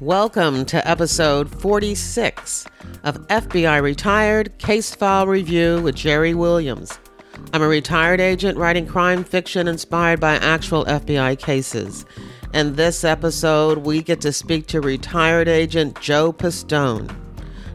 Welcome to episode 46 of FBI Retired Case File Review with Jerry Williams. I'm a retired agent writing crime fiction inspired by actual FBI cases. In this episode, we get to speak to retired agent Joe Pistone.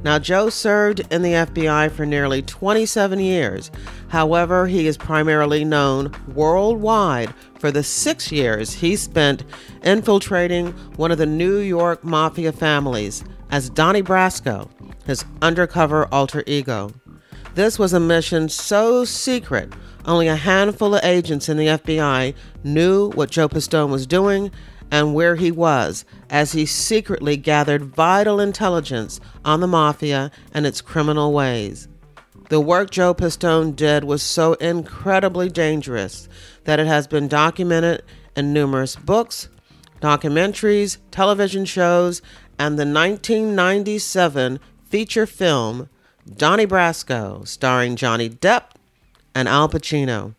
Now, Joe served in the FBI for nearly 27 years. However, he is primarily known worldwide for the six years he spent infiltrating one of the New York mafia families as Donnie Brasco, his undercover alter ego. This was a mission so secret, only a handful of agents in the FBI knew what Joe Pistone was doing and where he was as he secretly gathered vital intelligence on the mafia and its criminal ways. The work Joe Pistone did was so incredibly dangerous that it has been documented in numerous books, documentaries, television shows, and the 1997 feature film Donnie Brasco, starring Johnny Depp and Al Pacino.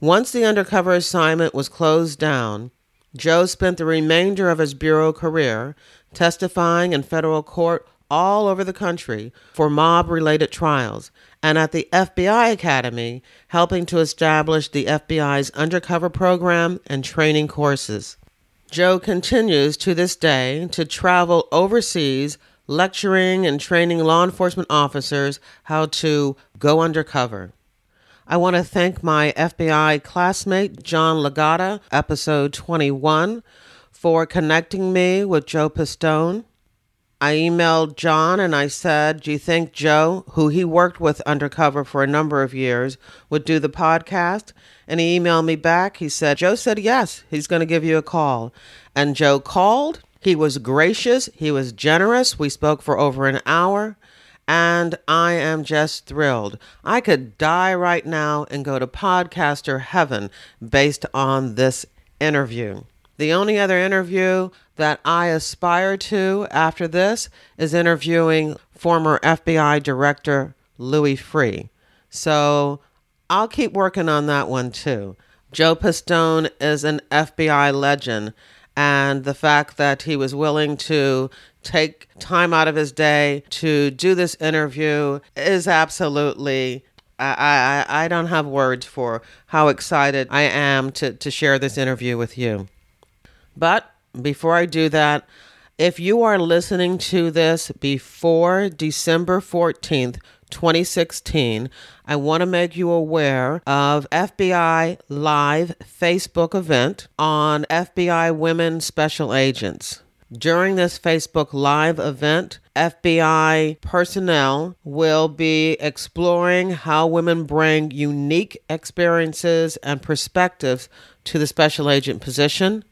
Once the undercover assignment was closed down, Joe spent the remainder of his bureau career testifying in federal court all over the country for mob related trials and at the FBI Academy, helping to establish the FBI's undercover program and training courses. Joe continues to this day to travel overseas, lecturing and training law enforcement officers how to go undercover. I want to thank my FBI classmate, John Legata, episode 21, for connecting me with Joe Pistone. I emailed John and I said, Do you think Joe, who he worked with undercover for a number of years, would do the podcast? And he emailed me back. He said, Joe said yes, he's going to give you a call. And Joe called. He was gracious, he was generous. We spoke for over an hour and I am just thrilled. I could die right now and go to podcaster heaven based on this interview. The only other interview that I aspire to after this is interviewing former FBI Director Louis Freeh. So I'll keep working on that one too. Joe Pistone is an FBI legend, and the fact that he was willing to take time out of his day to do this interview is absolutely I, I, I don't have words for how excited I am to, to share this interview with you. But before I do that, if you are listening to this before December 14th, 2016, I want to make you aware of FBI live Facebook event on FBI Women Special Agents. During this Facebook Live event, FBI personnel will be exploring how women bring unique experiences and perspectives to the special agent position.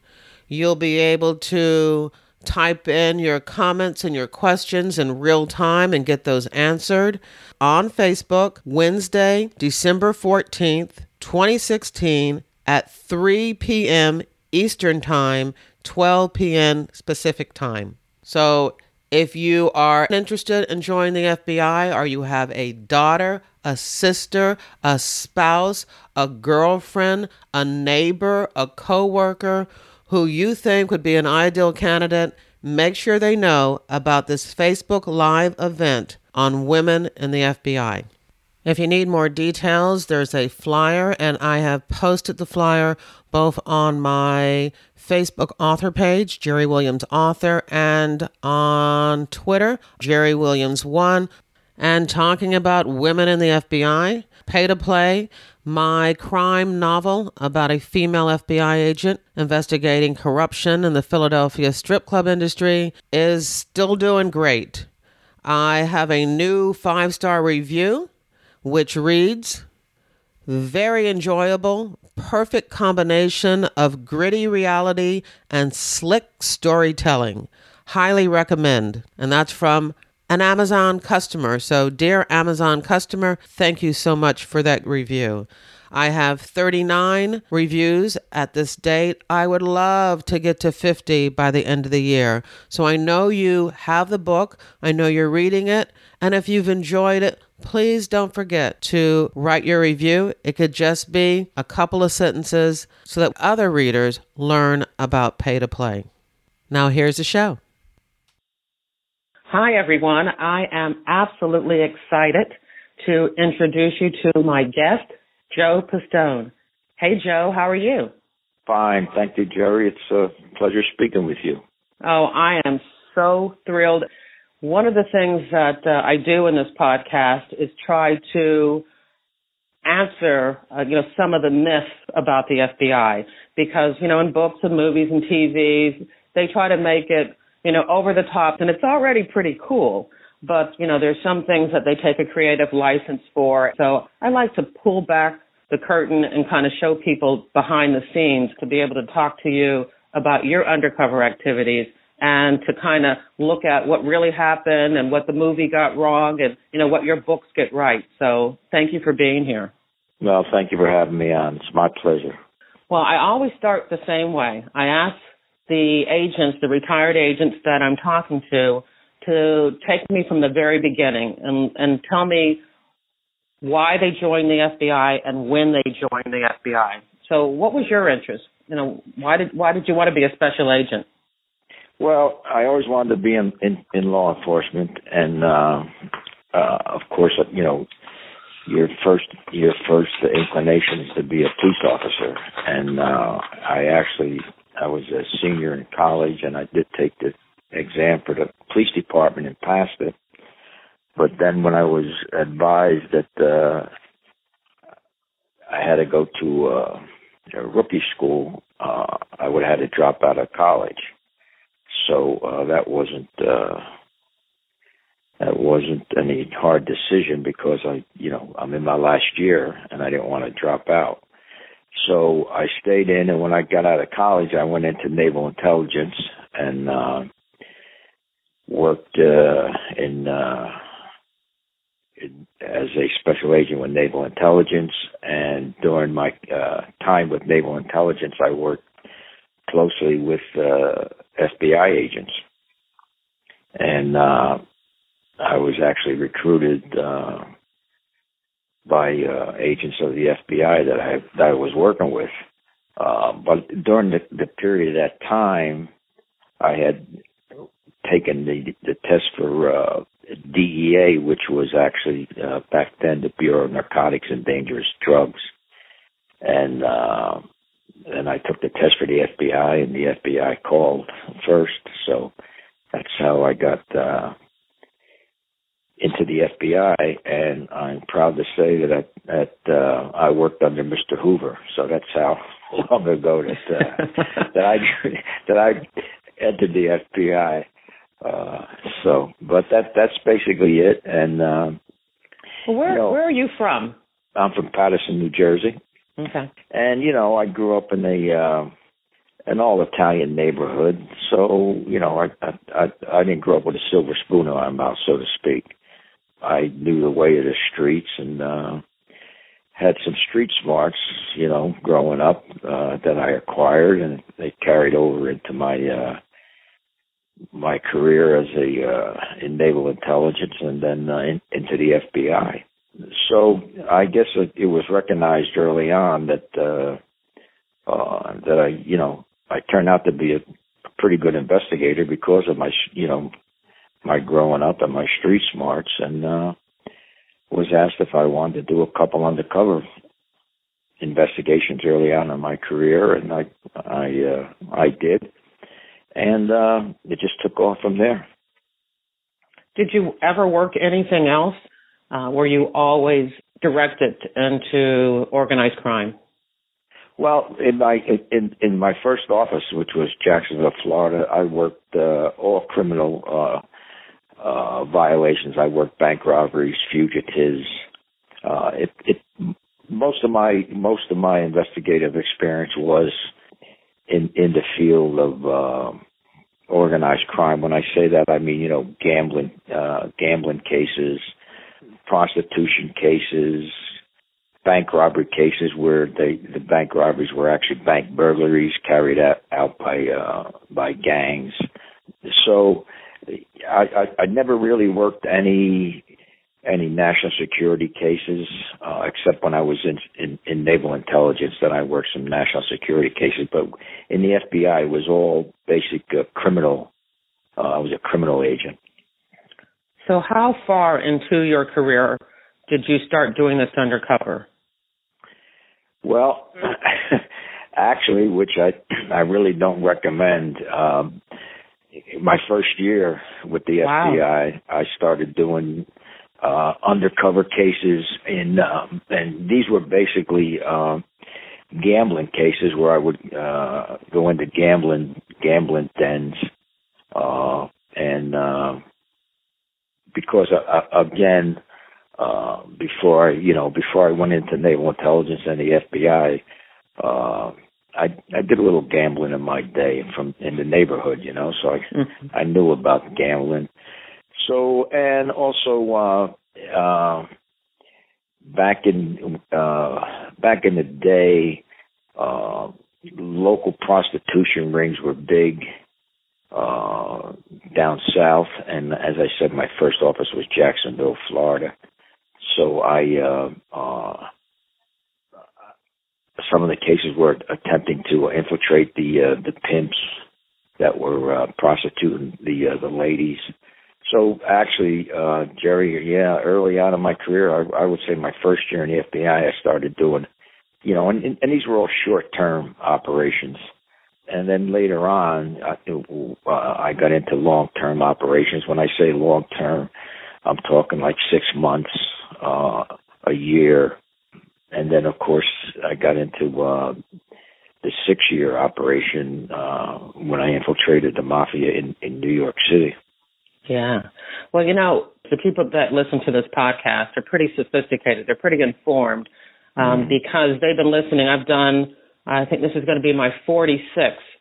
You'll be able to type in your comments and your questions in real time and get those answered on Facebook Wednesday, December 14th, 2016 at 3 p.m. Eastern Time 12 p.m. Pacific time. So if you are interested in joining the FBI or you have a daughter, a sister, a spouse, a girlfriend, a neighbor, a coworker who you think would be an ideal candidate, make sure they know about this Facebook Live event on women in the FBI. If you need more details, there's a flyer, and I have posted the flyer both on my Facebook author page, Jerry Williams Author, and on Twitter, Jerry Williams1. And talking about women in the FBI, Pay to Play, my crime novel about a female FBI agent investigating corruption in the Philadelphia strip club industry, is still doing great. I have a new five star review which reads Very enjoyable, perfect combination of gritty reality and slick storytelling. Highly recommend. And that's from an Amazon customer. So, dear Amazon customer, thank you so much for that review. I have 39 reviews at this date. I would love to get to 50 by the end of the year. So I know you have the book, I know you're reading it, and if you've enjoyed it, please don't forget to write your review. It could just be a couple of sentences so that other readers learn about pay to play. Now, here's the show. Hi, everyone. I am absolutely excited to introduce you to my guest, Joe Pistone. Hey, Joe, how are you? Fine. Thank you, Jerry. It's a pleasure speaking with you. Oh, I am so thrilled. One of the things that uh, I do in this podcast is try to answer, uh, you know, some of the myths about the FBI because, you know, in books and movies and TVs, they try to make it, you know, over the top and it's already pretty cool. But, you know, there's some things that they take a creative license for. So I like to pull back the curtain and kind of show people behind the scenes to be able to talk to you about your undercover activities and to kind of look at what really happened and what the movie got wrong and you know what your books get right. So thank you for being here. Well, thank you for having me on. It's my pleasure. Well, I always start the same way. I ask the agents, the retired agents that I'm talking to, to take me from the very beginning and, and tell me why they joined the FBI and when they joined the FBI. So, what was your interest? You know, why did why did you want to be a special agent? Well, I always wanted to be in in, in law enforcement, and uh, uh, of course, you know, your first your first inclination is to be a police officer, and uh, I actually I was a senior in college, and I did take the exam for the police department and passed it. But then when I was advised that uh, I had to go to uh, a rookie school, uh, I would have had to drop out of college. So uh, that wasn't uh, that wasn't any hard decision because I, you know, I'm in my last year and I didn't want to drop out. So I stayed in, and when I got out of college, I went into naval intelligence and uh, worked uh, in. Uh, in as a special agent with naval intelligence and during my uh, time with naval intelligence i worked closely with uh, fbi agents and uh, i was actually recruited uh, by uh, agents of the fbi that i that i was working with. Uh, but during the, the period of that time i had taken the the test for uh, DEA, which was actually uh, back then the Bureau of Narcotics and Dangerous Drugs, and uh, and I took the test for the FBI, and the FBI called first, so that's how I got uh, into the FBI, and I'm proud to say that I, that uh, I worked under Mr. Hoover, so that's how long ago that uh, that I that I entered the FBI. Uh, so, but that that's basically it. And uh, well, where you know, where are you from? I'm from Paterson, New Jersey. Okay. And you know, I grew up in a uh, an all Italian neighborhood, so you know, I, I I I didn't grow up with a silver spoon in my mouth, so to speak. I knew the way of the streets and uh had some street smarts, you know, growing up uh that I acquired and they carried over into my uh my career as a uh, in naval intelligence and then uh, in, into the FBI. So I guess it, it was recognized early on that uh, uh, that I you know I turned out to be a pretty good investigator because of my you know my growing up and my street smarts and uh, was asked if I wanted to do a couple undercover investigations early on in my career and I I uh, I did and uh, it just took off from there. Did you ever work anything else? Uh, were you always directed into organized crime? Well, in my in in my first office, which was Jacksonville, Florida, I worked uh, all criminal uh, uh, violations. I worked bank robberies, fugitives. Uh, it, it most of my most of my investigative experience was in in the field of um, organized crime. When I say that, I mean you know gambling, uh, gambling cases, prostitution cases, bank robbery cases where they the bank robberies were actually bank burglaries carried out, out by uh, by gangs. So I, I I never really worked any any national security cases, uh, except when I was in, in, in naval intelligence. Then I worked some national security cases, but in the FBI, it was all basic uh, criminal. Uh, I was a criminal agent. So, how far into your career did you start doing this undercover? Well, actually, which I I really don't recommend. Um, my first year with the wow. FBI, I started doing uh, undercover cases in, um, and these were basically uh, gambling cases where I would uh, go into gambling gambling dens, uh, and uh, because uh, uh again, uh, before I, you know, before I went into naval intelligence and the FBI, uh, I I did a little gambling in my day from in the neighborhood, you know, so I mm-hmm. I knew about gambling. So and also uh uh back in uh back in the day uh local prostitution rings were big uh down south and as I said my first office was Jacksonville, Florida. So I uh uh some of the cases were attempting to infiltrate the uh, the pimps that were uh, prostituting the uh, the ladies. So actually, uh, Jerry, yeah, early on in my career, I, I would say my first year in the FBI, I started doing, you know, and, and these were all short-term operations. And then later on, I, uh, I got into long-term operations. When I say long-term, I'm talking like six months, uh, a year, and then of course I got into uh, the six year operation uh, when I infiltrated the mafia in, in New York City. Yeah. Well, you know, the people that listen to this podcast are pretty sophisticated. They're pretty informed um, mm because they've been listening. I've done, I think this is going to be my 46th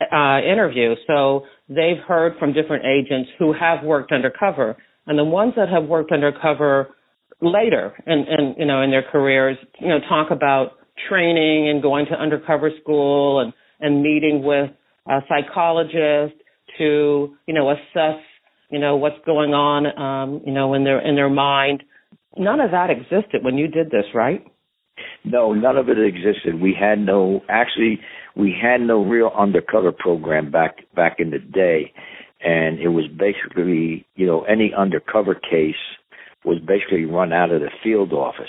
uh, interview. So they've heard from different agents who have worked undercover. And the ones that have worked undercover later in, in you know in their careers you know talk about training and going to undercover school and and meeting with a psychologist to you know assess you know what's going on um you know in their in their mind. None of that existed when you did this right? No none of it existed. We had no actually we had no real undercover program back back in the day. And it was basically you know any undercover case was basically run out of the field office.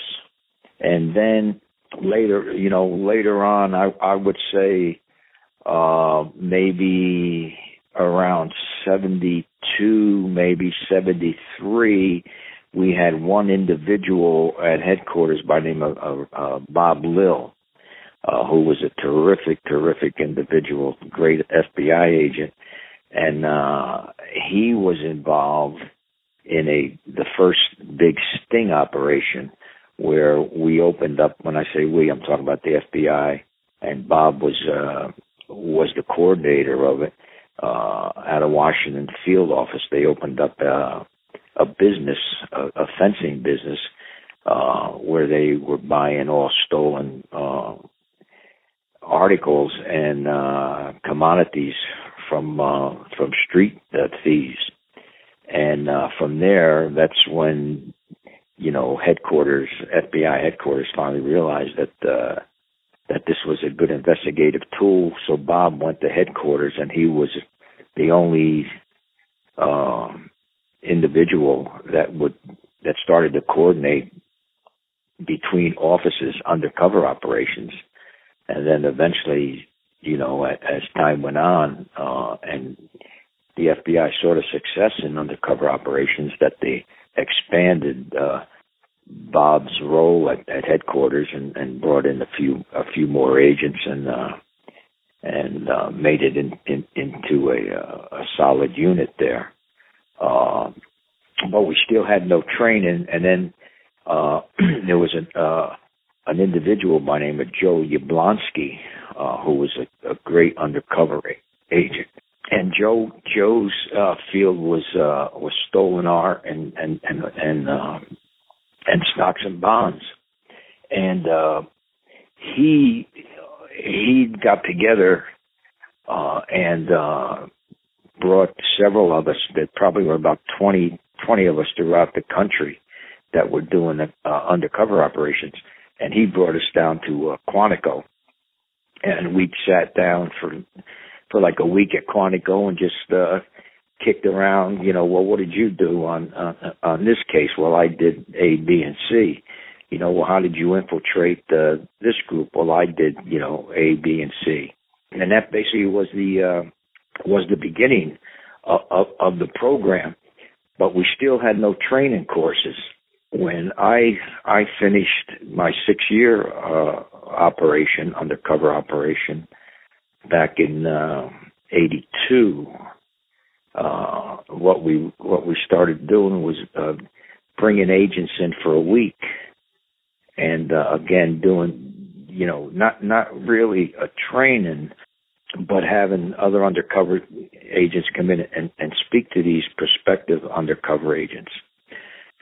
And then later, you know, later on, I, I would say uh, maybe around 72, maybe 73, we had one individual at headquarters by name of uh, Bob Lill, uh, who was a terrific, terrific individual, great FBI agent. And uh, he was involved in a the first big sting operation where we opened up when I say we I'm talking about the FBI and Bob was uh was the coordinator of it uh out of Washington field office. They opened up uh, a business a, a fencing business uh where they were buying all stolen uh articles and uh commodities from uh from street uh, thieves. And uh, from there, that's when you know headquarters, FBI headquarters, finally realized that uh, that this was a good investigative tool. So Bob went to headquarters, and he was the only um, individual that would that started to coordinate between offices undercover operations, and then eventually, you know, as time went on, uh, and the FBI saw the success in undercover operations that they expanded uh, Bob's role at, at headquarters and, and, brought in a few a few more agents and uh, and uh, made it in, in, into a, uh, a solid unit there. Uh, but we still had no training, and then uh, there was an an individual by name of Joe Yablonsky, who was a, a great undercover agent and Joe Joe's uh, field was uh, was stolen art and and and and um, and stocks and bonds, and uh, he he got together uh, and uh, brought several of us that probably were about 20, 20 of us throughout the country that were doing uh, undercover operations, and he brought us down to uh, Quantico, and we sat down for for like a week at Quantico and just uh kicked around, you know, well, what did you do on uh, on this case? Well, I did A, B, and C. You know, well, how did you infiltrate uh, this group? Well, I did, you know, A, B, and C, and that basically was the uh, was the beginning of, of, of the program. But we still had no training courses. When I I finished my six year uh, operation, undercover operation, back in uh, '82 uh, what we what we started doing was uh, bringing agents in for a week, and uh, again doing you know not not really a training, but having other undercover agents come in and, and speak to these prospective undercover agents,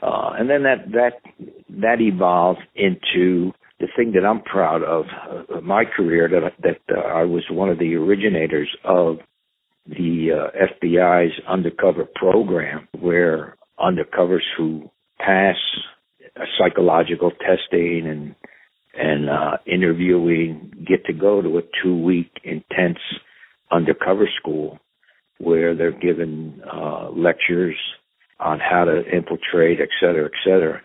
uh, and then that that that evolved into the thing that I'm proud of uh, my career that that uh, I was one of the originators of the uh, FBI's undercover program where undercovers who pass psychological testing and and uh, interviewing get to go to a two week intense undercover school where they're given uh, lectures on how to infiltrate, et cetera, et cetera,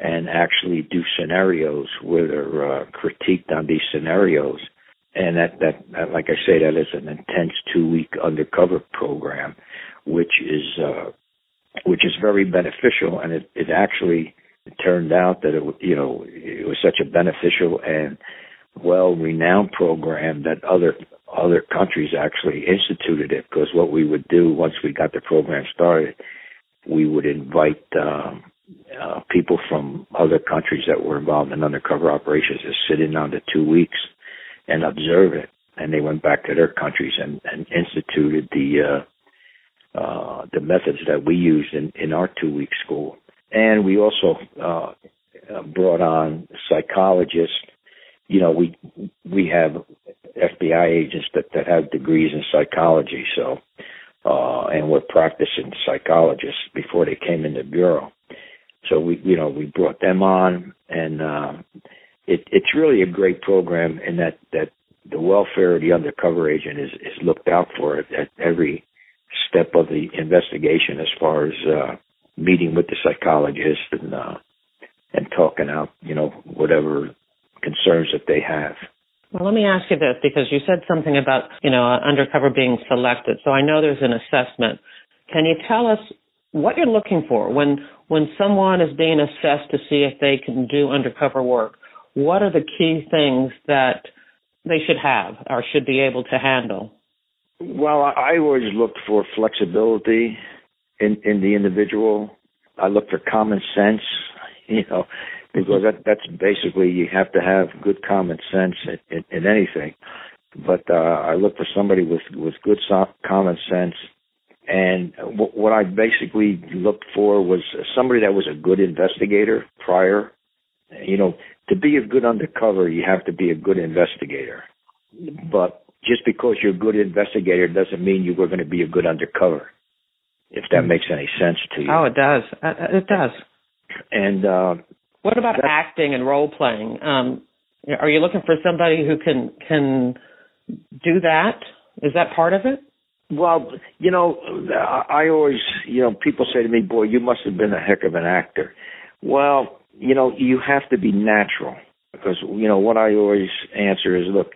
and actually do scenarios where they're uh, critiqued on these scenarios. And that, that, that like I say, that is an intense two week undercover program, which is uh, which is very beneficial, and it, it actually turned out that it you know it was such a beneficial and well renowned program that other other countries actually instituted it. Because what we would do once we got the program started, we would invite um, uh, people from other countries that were involved in undercover operations to sit in on the two weeks and observe it. And they went back to their countries and, and instituted the uh, uh, the methods that we used in, in our two week school. And we also uh, brought on psychologists. You know, we we have FBI agents that, that have degrees in psychology, so uh, and were practicing psychologists before they came in the bureau. So we, you know, we brought them on, and uh, it, it's really a great program in that that the welfare of the undercover agent is is looked out for at, at every step of the investigation as far as uh, meeting with the psychologist and uh, and talking out you know whatever concerns that they have. Well, let me ask you this because you said something about you know undercover being selected. So I know there's an assessment. Can you tell us what you're looking for when when someone is being assessed to see if they can do undercover work? what are the key things that they should have or should be able to handle? Well, I always looked for flexibility in in the individual. I look for common sense, you know, because that that's basically you have to have good common sense in, in, in anything. But uh, I look for somebody with with good so- common sense, and w- what I basically looked for was somebody that was a good investigator prior. You know, to be a good undercover, you have to be a good investigator. But just because you're a good investigator doesn't mean you were going to be a good undercover. If that makes any sense to you. Oh, it does. Uh, uh, it does. And uh, what about acting and role playing? Um, are you looking for somebody who can can do that? Is that part of it? Well, you know, I always, you know, people say to me, "Boy, you must have been a heck of an actor." Well, you know, you have to be natural because you know what I always answer is, look,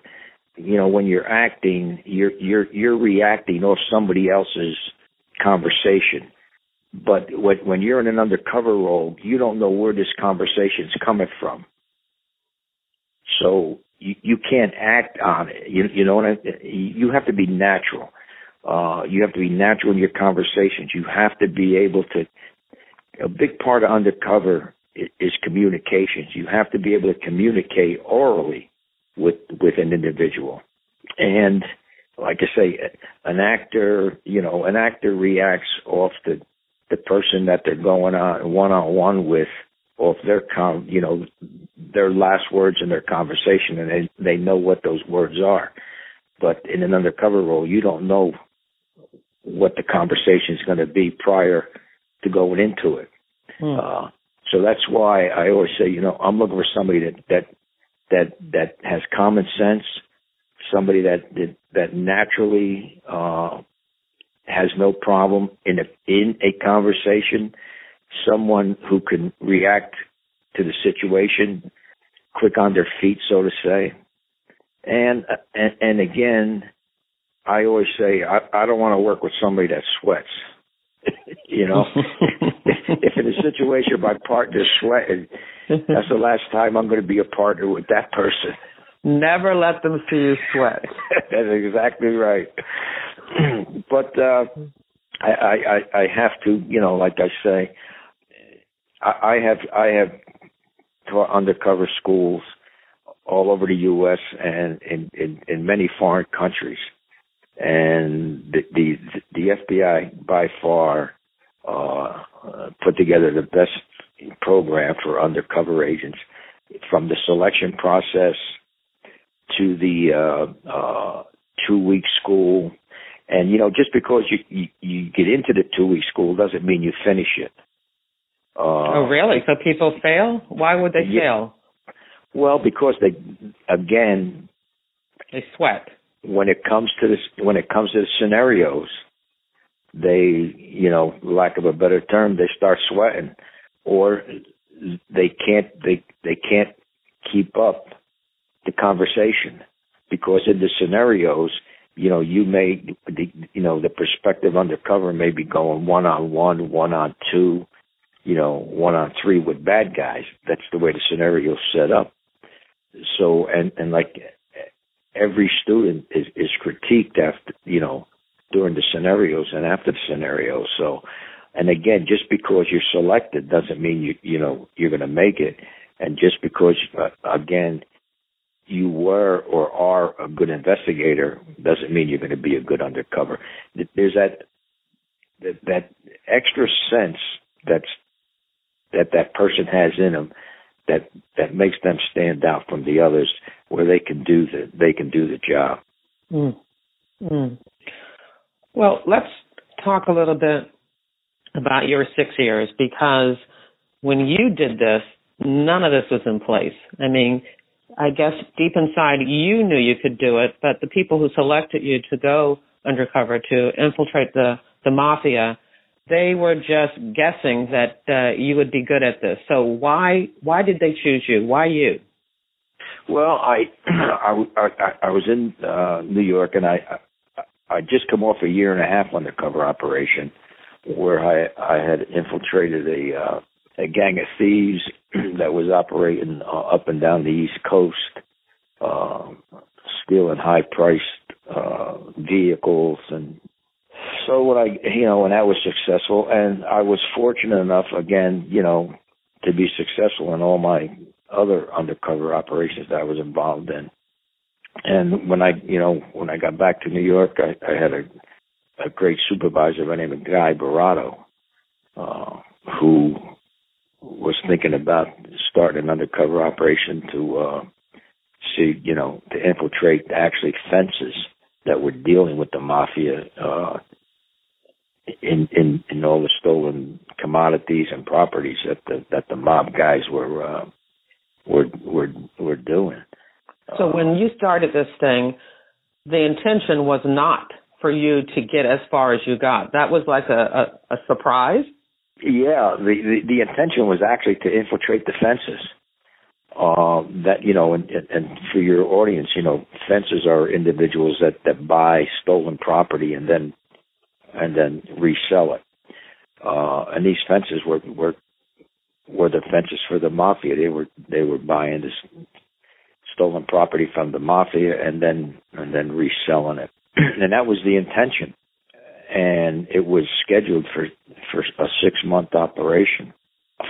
you know, when you're acting, you're you're you're reacting off somebody else's conversation. But when you're in an undercover role, you don't know where this conversation is coming from. So you you can't act on it. You you know what I, you have to be natural. Uh, you have to be natural in your conversations. You have to be able to. A big part of undercover is communications. You have to be able to communicate orally with with an individual. And like I say, an actor, you know, an actor reacts off the the person that they're going on one on one with, off their com, you know, their last words in their conversation, and they they know what those words are. But in an undercover role, you don't know what the conversation is going to be prior to going into it. Hmm. Uh, so that's why I always say, you know, I'm looking for somebody that that that that has common sense, somebody that that, that naturally uh, has no problem in a in a conversation. Someone who can react to the situation quick on their feet, so to say. And and, and again, I always say I, I don't want to work with somebody that sweats. you know, if in a situation my partner's sweating, that's the last time I'm going to be a partner with that person. Never let them see you sweat. that's exactly right. but uh, I, I I have to, you know, like I say, I, I have I have taught undercover schools all over the U.S. and in, in, in many foreign countries. And the, the, the FBI by far, uh, put together the best program for undercover agents from the selection process to the, uh, uh, two week school. And, you know, just because you, you, you get into the two week school doesn't mean you finish it. Uh, oh, really? So people fail? Why would they yeah, fail? Well, because they, again, they sweat. When it comes to this, when it comes to the scenarios, they, you know, lack of a better term, they start sweating, or they can't, they, they can't keep up the conversation because in the scenarios, you know, you may, the, you know, the perspective undercover may be going one on one, one on two, you know, one on three with bad guys. That's the way the scenario's set up. So, and, and like every student is, is critiqued after, you know, during the scenarios and after the scenarios. So, and again, just because you're selected doesn't mean you, you know, you're going to make it. And just because, uh, again, you were or are a good investigator doesn't mean you're going to be a good undercover. There's that, that, that extra sense that's that that person has in them that that makes them stand out from the others where they can do the they can do the job. Mm. Mm. Well, let's talk a little bit about your six years because when you did this, none of this was in place. I mean, I guess deep inside you knew you could do it, but the people who selected you to go undercover to infiltrate the the mafia they were just guessing that uh, you would be good at this. So why why did they choose you? Why you? Well, I I, I, I was in uh, New York and I I just come off a year and a half undercover operation where I I had infiltrated a uh, a gang of thieves that was operating uh, up and down the East Coast, uh, stealing high priced uh, vehicles and so when I, you know, when that was successful, and I was fortunate enough, again, you know, to be successful in all my other undercover operations that I was involved in. And when I, you know, when I got back to New York, I, I had a, a great supervisor by the name of Guy Barato, uh, who was thinking about starting an undercover operation to uh, see, you know, to infiltrate actually fences that were dealing with the mafia uh, in in in all the stolen commodities and properties that the that the mob guys were uh, were we're doing. So when you started this thing, the intention was not for you to get as far as you got. That was like a a, a surprise. Yeah, the, the the intention was actually to infiltrate the fences. Uh, that you know, and, and for your audience, you know, fences are individuals that that buy stolen property and then and then resell it. Uh, and these fences were were were the fences for the mafia. They were they were buying this stolen property from the mafia and then and then reselling it. and that was the intention. And it was scheduled for for a six month operation.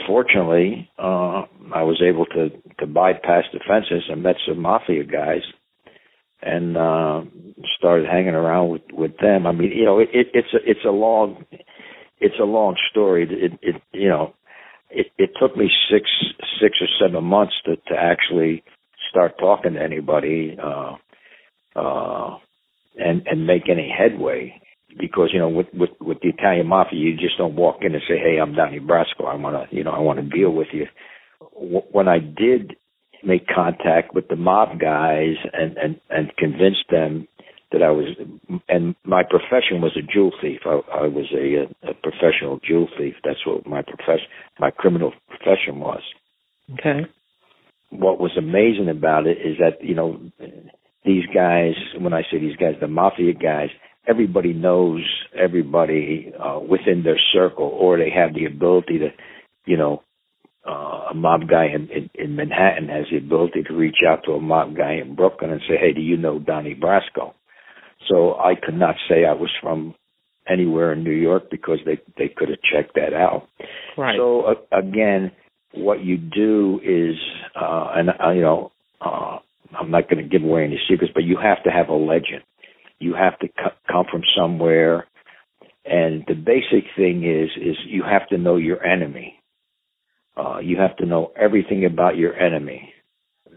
Fortunately, uh, I was able to to bypass the fences and met some mafia guys and uh, started hanging around with with them. I mean, you know, it, it, it's a it's a long it's a long story. It it you know, it it took me six six or seven months to to actually start talking to anybody uh, uh, and and make any headway. Because you know, with, with with the Italian mafia, you just don't walk in and say, "Hey, I'm Donnie Brasco. I want to, you know, I want to deal with you." When I did make contact with the mob guys and and and convince them that I was, and my profession was a jewel thief. I, I was a, a professional jewel thief. That's what my profession, my criminal profession was. Okay. What was amazing about it is that you know these guys. When I say these guys, the mafia guys, everybody knows everybody uh, within their circle, or they have the ability to, you know, uh, a mob guy in, in, in Manhattan has the ability to reach out to a mob guy in Brooklyn and say, "Hey, do you know Donnie Brasco?" So I could not say I was from anywhere in New York because they they could have checked that out. Right. So uh, again, what you do is, uh, and uh, you know, uh, I'm not going to give away any secrets, but you have to have a legend. You have to c- come from somewhere, and the basic thing is is you have to know your enemy. Uh, you have to know everything about your enemy.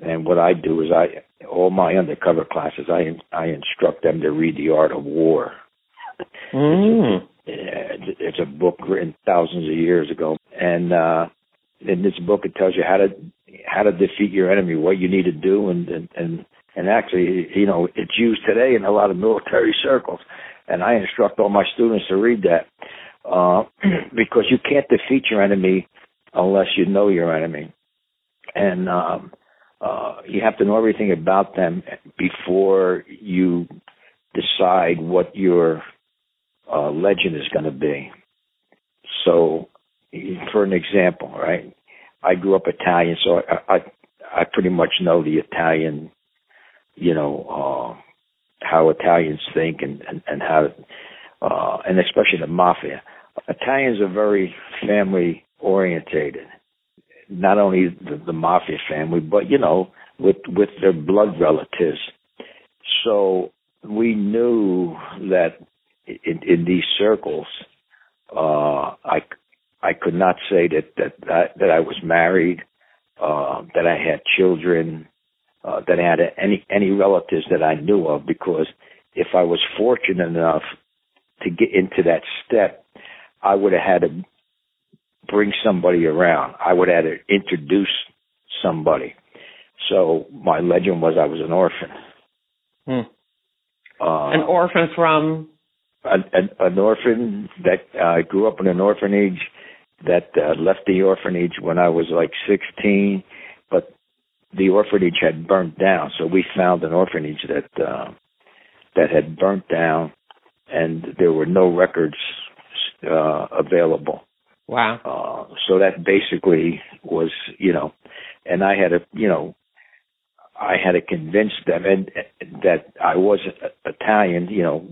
And what I do is I all my undercover classes I I instruct them to read the art of war. Mm. It's, it's a book written thousands of years ago, and uh, in this book it tells you how to how to defeat your enemy, what you need to do, and and and, and actually, you know, it's used today in a lot of military circles. And I instruct all my students to read that uh, because you can't defeat your enemy unless you know your enemy, and um, uh, you have to know everything about them before you decide what your uh, legend is going to be. So, for an example, right? I grew up Italian, so I I, I pretty much know the Italian, you know, uh, how Italians think and and, and how, uh, and especially the mafia. Italians are very family orientated. Not only the, the mafia family, but you know, with with their blood relatives. So we knew that in, in these circles, uh, I I could not say that that that, I was married, uh, that I had children, uh, that I had any any relatives that I knew of. Because if I was fortunate enough to get into that step, I would have had to bring somebody around. I would have had to introduce somebody. So my legend was I was an orphan. Hmm. Uh, An orphan from. an, an, an orphan that uh, grew up in an orphanage that uh, left the orphanage when I was like 16, but the orphanage had burnt down. So we found an orphanage that uh, that had burnt down, and there were no records uh, available. Wow. Uh, so that basically was, you know, and I had to, you know, I had to convince them and that I was Italian, you know,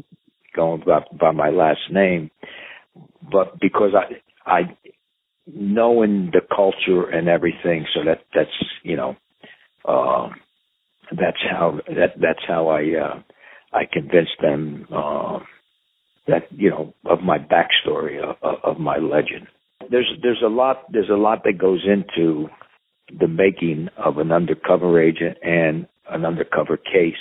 going by, by my last name, but because I, I, knowing the culture and everything, so that that's, you know, uh, that's how that that's how I uh, I convinced them uh, that you know of my backstory of, of my legend there's there's a lot there's a lot that goes into the making of an undercover agent and an undercover case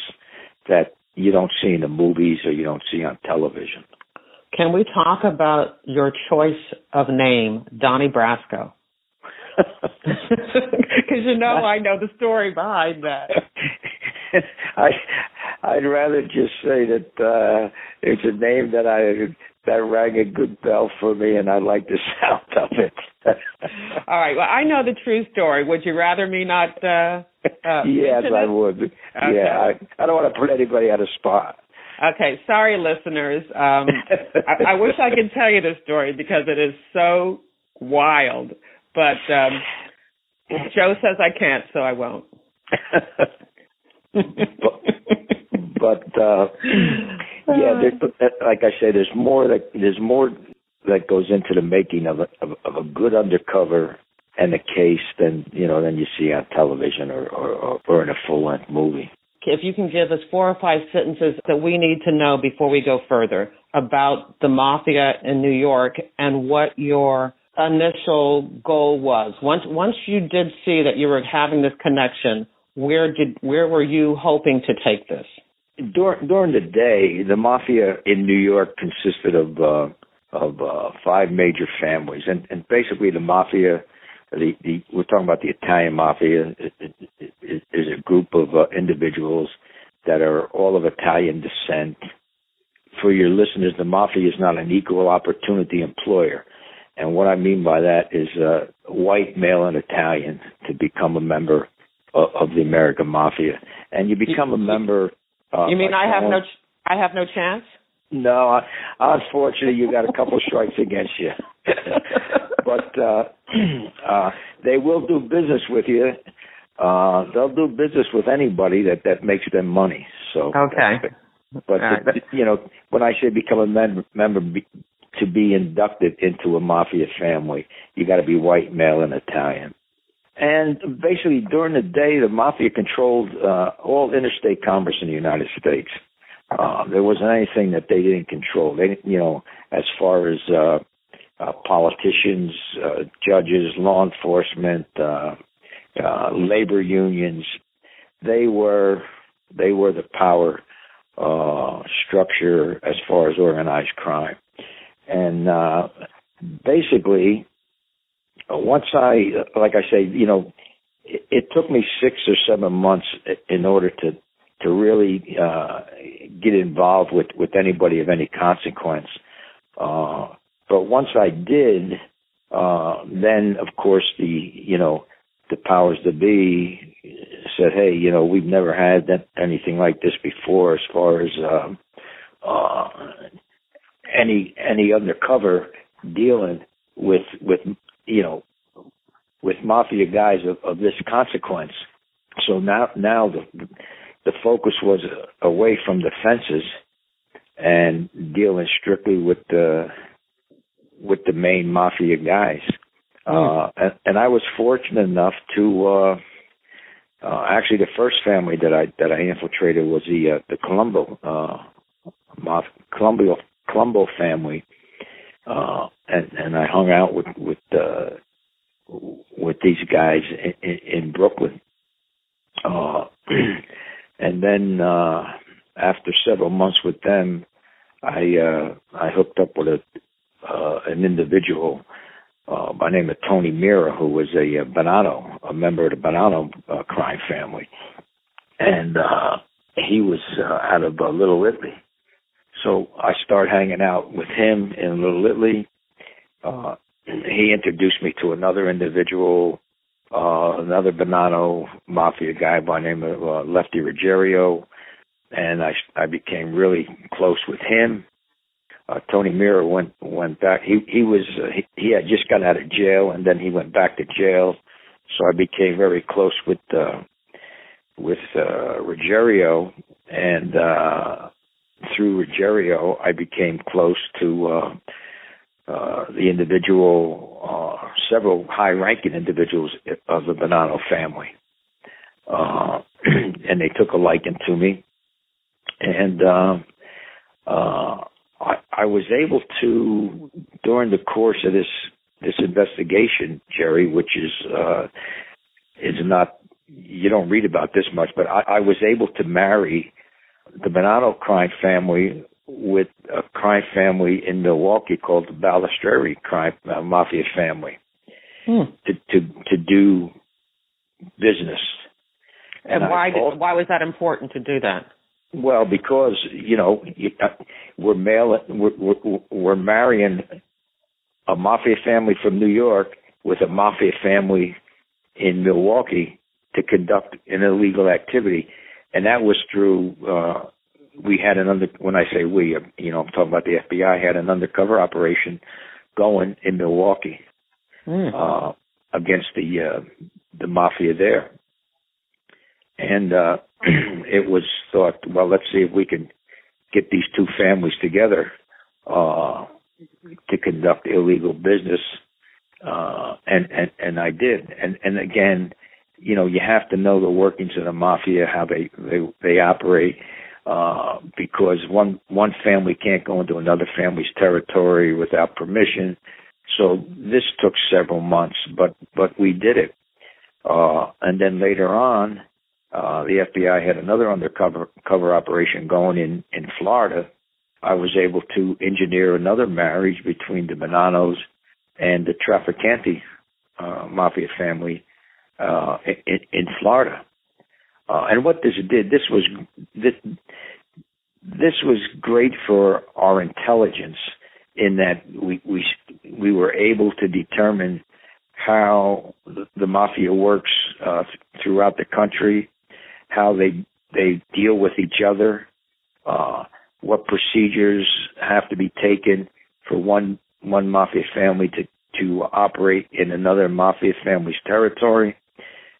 that you don't see in the movies or you don't see on television. Can we talk about your choice of name, Donnie Brasco? Because you know I know the story behind that. I I'd rather just say that uh it's a name that I that rang a good bell for me, and I like the sound of it. All right. Well, I know the true story. Would you rather me not? Uh, uh, yes, I would. Okay. Yeah, I, I don't want to put anybody on a spot. Okay, sorry, listeners. Um, I, I wish I could tell you this story because it is so wild, but um, Joe says I can't, so I won't. but, but uh, yeah, there, uh, like I said, there's more that there's more that goes into the making of a, of, of a good undercover and a case than you know than you see on television or or, or in a full length movie. If you can give us four or five sentences that we need to know before we go further about the mafia in New York and what your initial goal was. Once once you did see that you were having this connection, where did where were you hoping to take this? During during the day, the mafia in New York consisted of uh, of uh, five major families, and and basically the mafia. The, the we're talking about the Italian mafia is a group of uh, individuals that are all of Italian descent. For your listeners, the mafia is not an equal opportunity employer. And what I mean by that is uh, white, male, and Italian to become a member of, of the American Mafia. And you become a member. Uh, you mean I have no, ch- I have no chance? No, unfortunately, you got a couple strikes against you. but uh, uh, they will do business with you. Uh, they'll do business with anybody that that makes them money. So okay. But right. you know, when I say become a mem- member, be, to be inducted into a mafia family, you got to be white, male, and Italian. And basically, during the day, the mafia controlled uh, all interstate commerce in the United States. Uh, there wasn't anything that they didn't control. They, you know, as far as uh, uh, politicians, uh, judges, law enforcement, uh, uh, labor unions, they were they were the power uh, structure as far as organized crime, and uh, basically, once I, like I say, you know, it, it took me six or seven months in order to to really uh, get involved with with anybody of any consequence. Uh, but once I did, uh, then of course the you know the powers that be said, hey, you know we've never had that, anything like this before as far as um, uh, any any undercover dealing with with you know with mafia guys of, of this consequence. So now now the the focus was away from the fences and dealing strictly with the with the main mafia guys. Mm. Uh, and, and I was fortunate enough to uh, uh, actually the first family that I that I infiltrated was the uh, the Colombo uh, Colombo Colombo family, uh, and and I hung out with with uh, with these guys in, in, Brooklyn. Uh, and then uh, after several months with them, I uh, I hooked up with a uh, an individual uh, by name of Tony Mirra, who was a, a Bonanno, a member of the Bonanno uh, crime family, and uh, he was uh, out of uh, Little Italy. So I started hanging out with him in Little Italy. Uh, he introduced me to another individual, uh, another Bonanno mafia guy by name of uh, Lefty Ruggiero, and I I became really close with him uh, Tony Mirra went went back. He he was uh, he, he had just got out of jail, and then he went back to jail. So I became very close with uh, with uh, Ruggiero, and uh, through Ruggiero, I became close to uh, uh, the individual, uh, several high-ranking individuals of the Bonanno family, uh, and they took a liking to me, and. Uh, uh, I, I was able to during the course of this this investigation, Jerry, which is uh, is not you don't read about this much, but I, I was able to marry the Bonanno crime family with a crime family in Milwaukee called the Balistreri crime uh, mafia family hmm. to to to do business. And, and why did, why was that important to do that? Well, because you know uh, we're male, we're, we're, we're marrying a mafia family from New York with a mafia family in Milwaukee to conduct an illegal activity, and that was through. Uh, we had an under. When I say we, you know, I'm talking about the FBI had an undercover operation going in Milwaukee mm. uh, against the uh, the mafia there and uh, it was thought, well, let's see if we can get these two families together uh, to conduct illegal business, uh, and and and I did, and and again, you know, you have to know the workings of the mafia, how they they they operate. Uh, because one one family can't go into another family's territory without permission. So this took several months, but but we did it. Uh, and then later on, uh, the FBI had another undercover cover operation going in in Florida. I was able to engineer another marriage between the Bonannos and the Trafficante uh, mafia family uh, in, in Florida. Uh, and what this did, this was this, this was great for our intelligence in that we we we were able to determine how the, mafia works uh, throughout the country, how they they deal with each other, uh, what procedures have to be taken for one one mafia family to to operate in another mafia family's territory,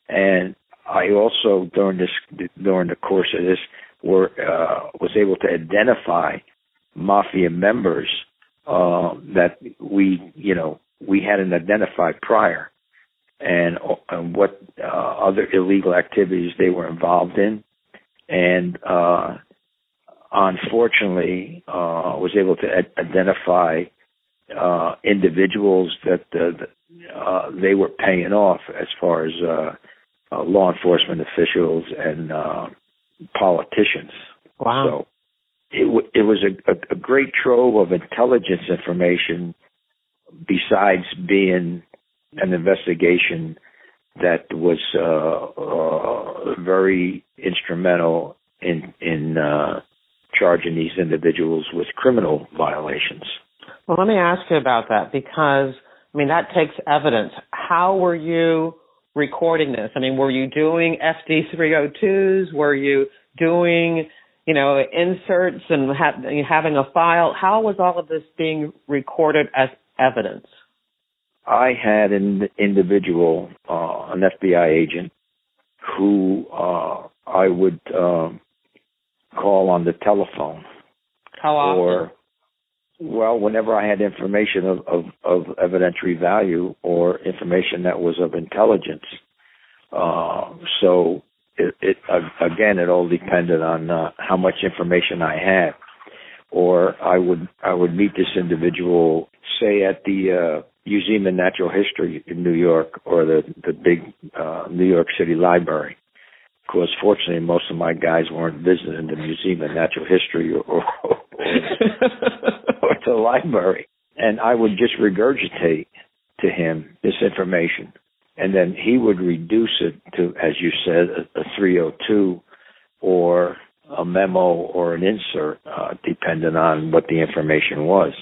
and I also during this during the course of this were uh, was able to identify mafia members uh, that we you know we hadn't identified prior, and, and what uh, other illegal activities they were involved in, and uh, unfortunately uh, was able to ad- identify uh, individuals that uh, uh, they were paying off as far as uh, uh, law enforcement officials and uh, politicians. Wow. So it, w- it was a, a, a great trove of intelligence information besides being an investigation that was uh, uh, very instrumental in in uh, charging these individuals with criminal violations. Well, let me ask you about that because I mean that takes evidence. How were you recording this? I mean, were you doing FD 302s? Were you doing you know inserts and ha- having a file? How was all of this being recorded as evidence? I had an individual, uh, an FBI agent, who uh, I would um, call on the telephone. How often? Or, well, whenever I had information of, of, of evidentiary value or information that was of intelligence. Uh, so it, it again, it all depended on uh, how much information I had. Or I would I would meet this individual, say at the uh, Museum of Natural History in New York or the the big uh, New York City Library. Of course, fortunately, most of my guys weren't visiting the Museum of Natural History or, or, or, or the library, and I would just regurgitate to him this information, and then he would reduce it to, as you said, a, a 302 or a memo or an insert, uh, depending on what the information was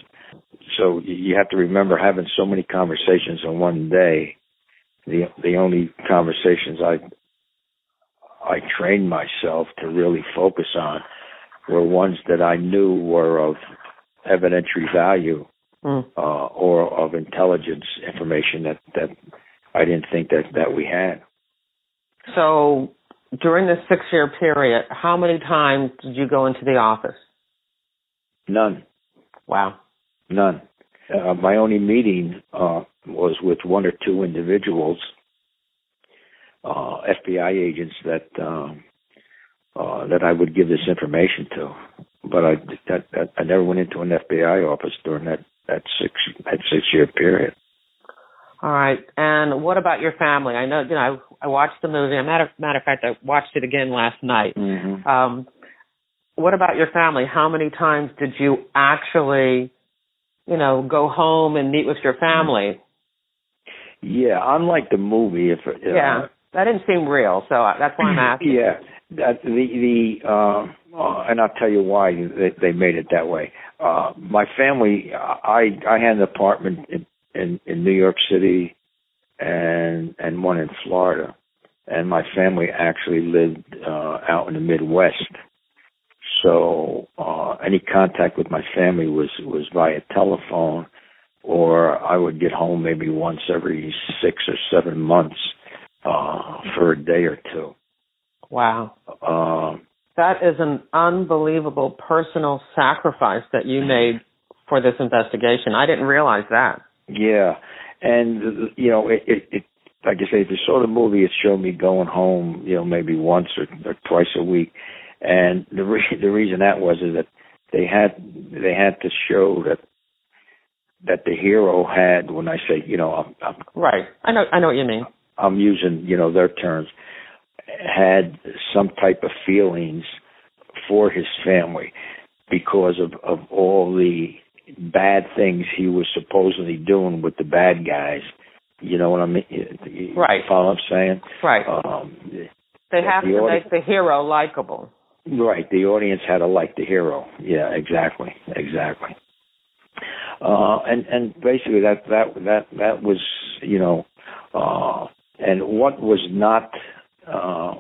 so you have to remember having so many conversations in one day. The the only conversations I I trained myself to really focus on were ones that I knew were of evidentiary value mm. uh, or of intelligence information that that I didn't think that that we had. So during this six year period, how many times did you go into the office? None. Wow. None. Uh, my only meeting uh, was with one or two individuals, uh, FBI agents that um, uh, that I would give this information to. But I that, that I never went into an FBI office during that that six that six year period. All right. And what about your family? I know you know I, I watched the movie. I matter matter of fact, I watched it again last night. Mm-hmm. Um, what about your family? How many times did you actually you know, go home and meet with your family. Yeah, unlike the movie, if uh, yeah, that didn't seem real, so that's why I'm asking. Yeah, that the the uh, uh, and I'll tell you why they, they made it that way. Uh, my family, I I had an apartment in, in in New York City, and and one in Florida, and my family actually lived uh, out in the Midwest. So uh, any contact with my family was was via telephone, or I would get home maybe once every six or seven months uh, for a day or two. Wow. Uh, that is an unbelievable personal sacrifice that you made for this investigation. I didn't realize that. Yeah, and you know, it, it, it like I say, if you saw the movie, it showed me going home, you know, maybe once or, or twice a week and the re- the reason that was is that they had they had to show that that the hero had when I say you know I'm, I'm right I know I know what you mean I'm using you know their terms had some type of feelings for his family because of of all the bad things he was supposedly doing with the bad guys. You know what I mean? Right. follow what I'm saying? Right. Um They have the to audi- make the hero likable. Right, the audience had to like the hero. Yeah, exactly, exactly. Uh, and and basically that that that that was you know, uh, and what was not uh,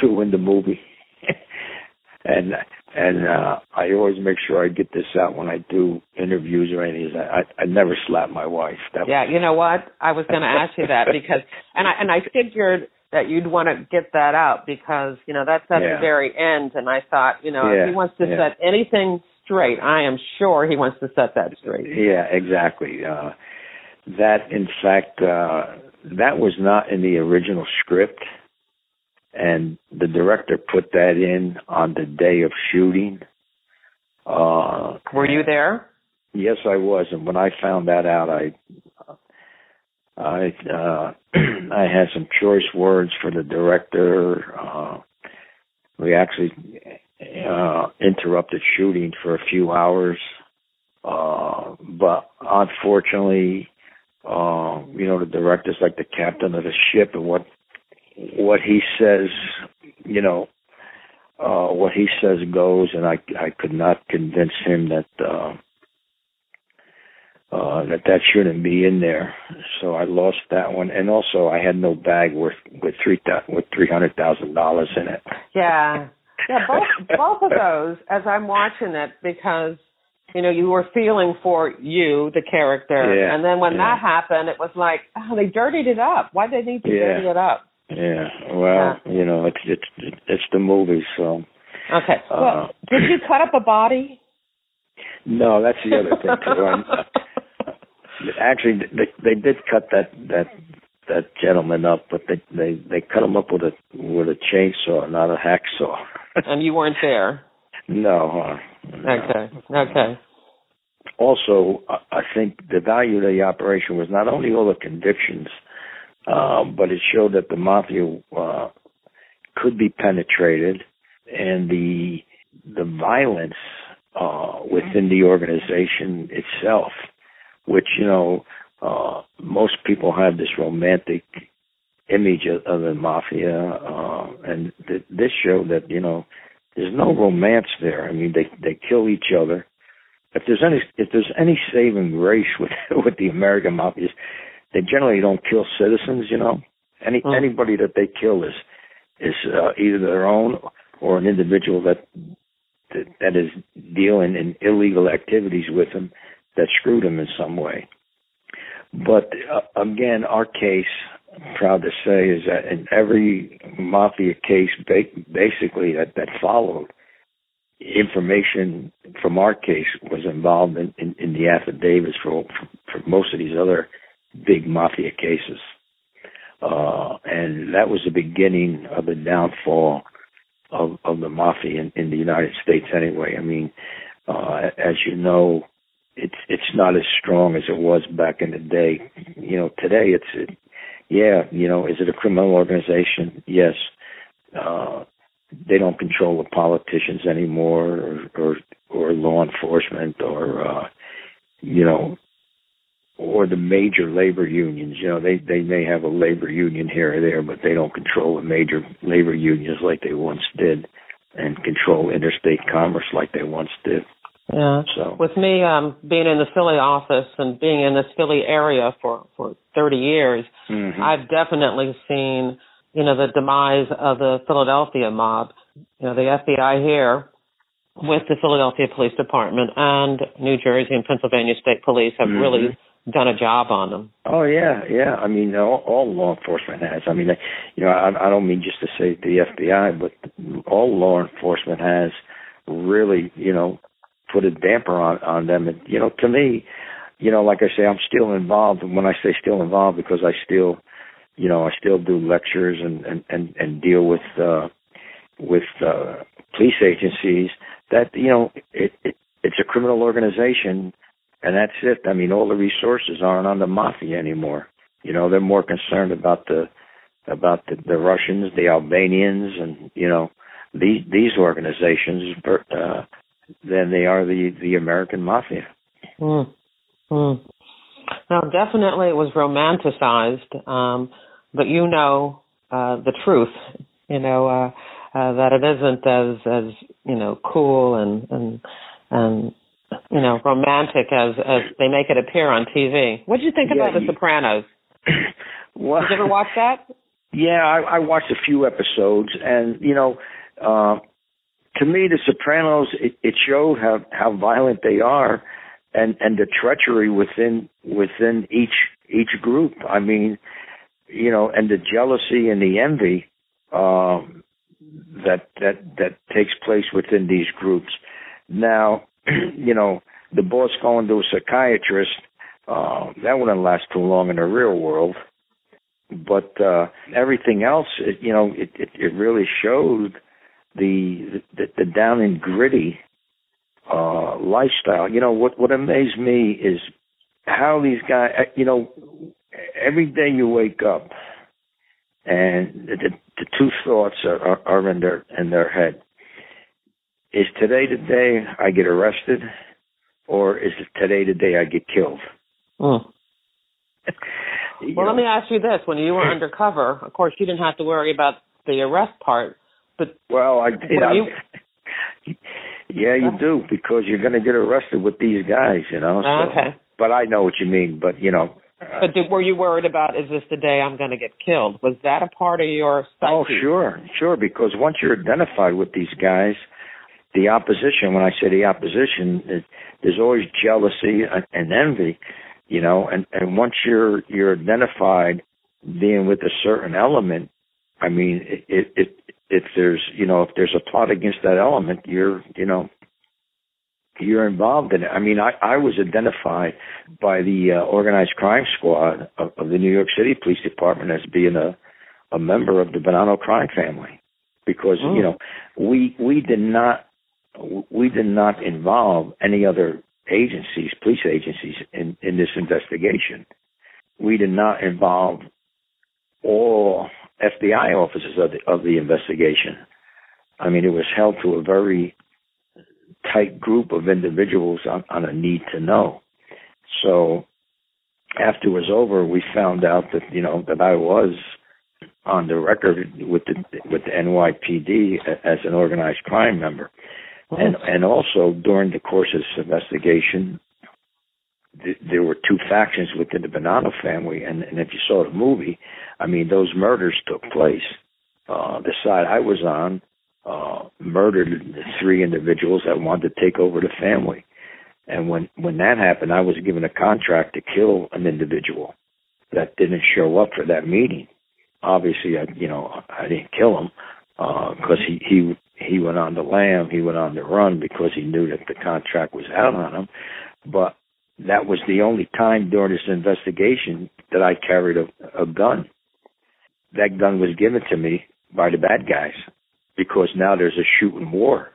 true in the movie, and and uh, I always make sure I get this out when I do interviews or anything. Is I I never slap my wife. That Yeah, you know what? I was going to ask you that because, and I and I figured that you'd want to get that out because you know that's at Yeah. the very end, and I thought, you know, if he wants to yeah. set anything straight, I am sure he wants to set that straight. Yeah, exactly. Uh, that, in fact, uh, that was not in the original script, and the director put that in on the day of shooting. Uh, Were you there? Yes, I was, and when I found that out, I, I, uh, I had some choice words for the director. Uh, we actually uh, interrupted shooting for a few hours, uh, but unfortunately, uh, you know, the director's like the captain of the ship, and what what he says, you know, uh, what he says goes, and I I could not convince him that. Uh, uh, that that shouldn't be in there. So I lost that one, and also I had no bag worth with three with three hundred thousand dollars in it. Yeah, yeah. Both both of those, as I'm watching it, because you know you were feeling for you, the character, Yeah, and then when yeah. that happened, it was like, oh, they dirtied it up. Why did they need to Yeah. dirty it up? Yeah, well, you know, it's it's it's the movie, so Okay. Uh, well, did you cut up a body? no, that's the other thing. Too. Actually, they they did cut that that that gentleman up, but they they they cut him up with a with a chainsaw, not a hacksaw. and you weren't there. no, huh? No. Okay. Okay. also, I I think the value of the operation was not only all the convictions, uh, but it showed that the mafia uh, could be penetrated, and the the violence uh, within the organization itself, which you know uh, most people have this romantic image of, of the mafia, uh, and th- this showed that you know there's no romance there. I mean, they they kill each other if there's any if there's any saving grace with with the American mafia, they generally don't kill citizens. You know, any Mm. anybody that they kill is is uh, either their own or an individual that that, that is dealing in illegal activities with them that screwed them in some way. But uh, again, our case, I'm proud to say, is that in every mafia case, ba- basically that that followed, information from our case was involved in, in, in the affidavits for, for for most of these other big mafia cases, uh, and that was the beginning of the downfall of of the mafia in, in the United States. Anyway, I mean, uh, as you know, it's it's not as strong as it was back in the day. You know, today it's it, yeah, you know, is it a criminal organization? Yes. Uh, they don't control the politicians anymore or or, or law enforcement or uh you know or the major labor unions you know they they may have a labor union here or there but they don't control the major labor unions like they once did and control interstate commerce like they once did Yeah. so With me um being in the Philly office and being in this Philly area for for 30 years, mhm. I've definitely seen, you know, the demise of the Philadelphia mob. You know, the FBI here with the Philadelphia Police Department and New Jersey and Pennsylvania State Police have Mhm. really done a job on them. Oh yeah, yeah. I mean, all, all law enforcement has. I mean, you know, I, I don't mean just to say the FBI, but all law enforcement has really, you know, put a damper on on them. And you know, to me, you know, like I say, I'm still involved. And when I say still involved, because I still, you know, I still do lectures and and and, and deal with uh, with uh, police agencies. That you know, it, it it's a criminal organization and that's it. I mean, all the resources aren't on the mafia anymore. You know, they're more concerned about the about the, the Russians, the Albanians, and you know these these organizations uh, than they are the the American mafia. Mm. Mm. Now, definitely it was romanticized, um, but you know uh, the truth you know, uh, uh, that it isn't as as you know cool and and and you know romantic as as they make it appear on TV. What did you think Yeah, about The Sopranos? well, Did you ever watch that? Yeah, I, I watched a few episodes, and you know, uh, to me, The Sopranos it, it showed how how violent they are, and and the treachery within within each each group. I mean, you know, and the jealousy and the envy um, that that that takes place within these groups. Now, you know, the boss going to a psychiatrist. Uh, that wouldn't last too long in the real world but uh everything else it, you know it, it it really showed the the, the down and gritty uh lifestyle you know what what amazed me is how these guys you know every day you wake up and the, the two thoughts are, are, are in their in their head is today the day i get arrested or is it today the day i get killed Mm. You Well, let me ask you this: When you were undercover, of course, you didn't have to worry about the arrest part. But Well, I did. I, you- yeah, you do because you're going to get arrested with these guys, you know. So, okay. But I know what you mean. But you know. but did, were you worried about is this the day I'm going to get killed? Was that a part of your psyche? oh, sure, sure. Because once you're identified with these guys, the opposition. When I say the opposition, it, there's always jealousy and, and envy, you know. And and once you're you're identified being with a certain element, I mean, it, it, it if there's you know if there's a plot against that element, you're you know you're involved in it. I mean, I I was identified by the uh, organized crime squad of, of the New York City Police Department as being a a member of the Bonanno crime family because Oh. you know we we did not we did not involve any other agencies, police agencies in in this investigation. We did not involve all FBI officers of the of the investigation. I mean, it was held to a very tight group of individuals on, on a need to know. So after it was over, we found out that you know that I was on the record with the with the NYPD as an organized crime member, and and also during the course of this investigation, th- there were two factions within the Bonanno family, and, and if you saw the movie, I mean those murders took place. Uh, the side I was on uh, murdered three individuals that wanted to take over the family. And when when that happened, I was given a contract to kill an individual that didn't show up for that meeting. Obviously, I you know I didn't kill him because he he he went on the lam, he went on the run because he knew that the contract was out on him. But that was the only time during this investigation that I carried a, a gun. That gun was given to me by the bad guys because now there's a shooting war,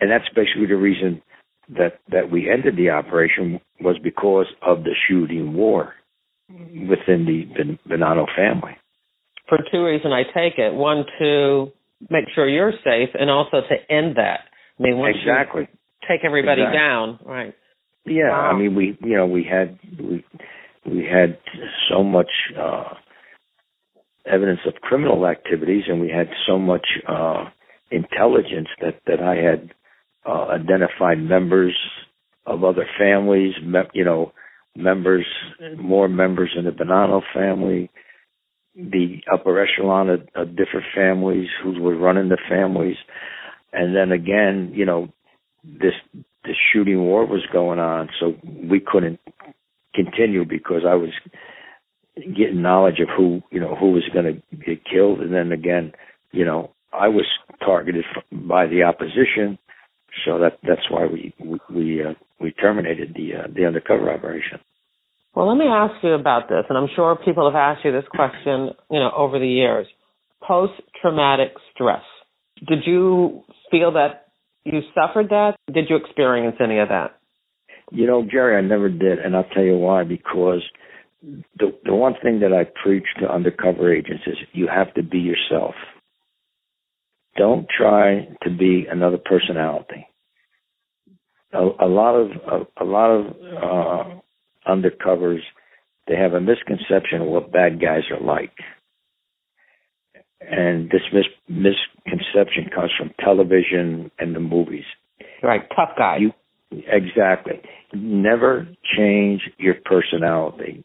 and that's basically the reason that that we ended the operation was because of the shooting war within the Bonanno family. For two reasons, I take it. One, to make sure you're safe, and also to end that. I mean, once Exactly. you take everybody Exactly. down, right? Yeah, Wow. I mean we you know we had we we had so much uh evidence of criminal activities and we had so much uh intelligence that that I had uh identified members of other families, me- you know, members more members in the Bonanno family, the upper echelon of, of different families who were running the families. And then again, you know, this the shooting war was going on, so we couldn't continue because I was getting knowledge of who you know who was going to get killed, and then again, you know, I was targeted by the opposition, so that that's why we we we, uh, we terminated the uh, the undercover operation. Well, let me ask you about this, and I'm sure people have asked you this question, you know, over the years. Post-traumatic stress. Did you feel that you suffered that? Did you experience any of that? You know, Jerry, I never did, and I'll tell you why. Because the the one thing that I preach to undercover agents is you have to be yourself. Don't try to be another personality. A, a lot of a, a lot of uh, undercovers they have a misconception of what bad guys are like, and this mis- misconception comes from television and the movies. Right, tough guy. You exactly never change your personality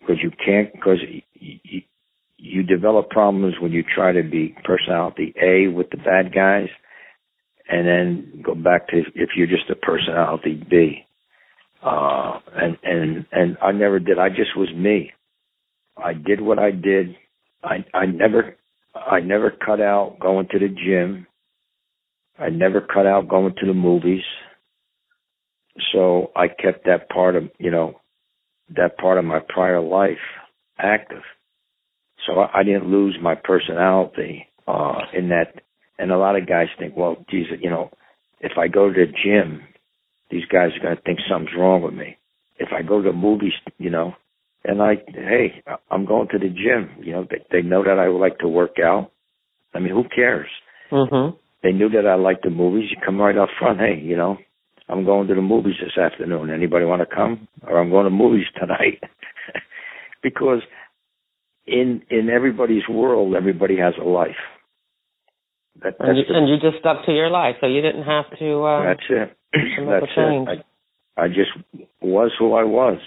because you can't because you, you develop problems when you try to be personality A with the bad guys, and then go back to if you're just a personality B. Uh, and and and I never did. I just was me. I did what I did. I I never I never cut out going to the gym. I never cut out going to the movies. So I kept that part of you know that part of my prior life active. So I, I didn't lose my personality uh in that and a lot of guys think, well, geez, you know, if I go to the gym, these guys are going to think something's wrong with me. If I go to movies, you know, and I, hey, I'm going to the gym. You know, they, they know that I like to work out. I mean, who cares? Mm-hmm. They knew that I liked the movies. You come right up front. Hey, you know, I'm going to the movies this afternoon. Anybody want to come? Or I'm going to movies tonight. because in in everybody's world, everybody has a life. That, and, you, the, and you just stuck to your life, so you didn't have to. Uh, that's it. That's it. I, I just was who I was.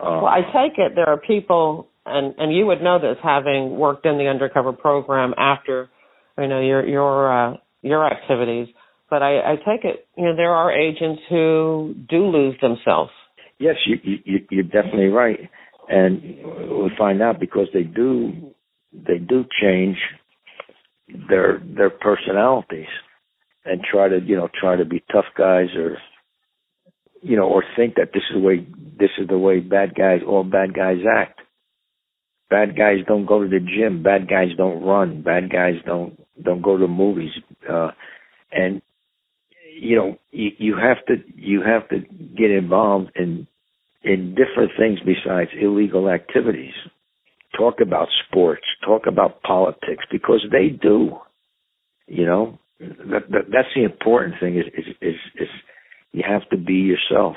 Uh, well, I take it there are people, and and you would know this, having worked in the undercover program after, you know, your your uh, your activities. But I, I take it, you know, there are agents who do lose themselves. Yes, you, you you're definitely right, and we find out because they do they do change their their personalities and try to you know try to be tough guys or you know or think that this is the way this is the way bad guys all bad guys act. Bad guys don't go to the gym. Bad guys don't run. Bad guys don't don't go to movies. Uh and you know you, you have to you have to get involved in in different things besides illegal activities. Talk about sports, talk about politics because they do. You know, that, that that's the important thing is is is, is you have to be yourself.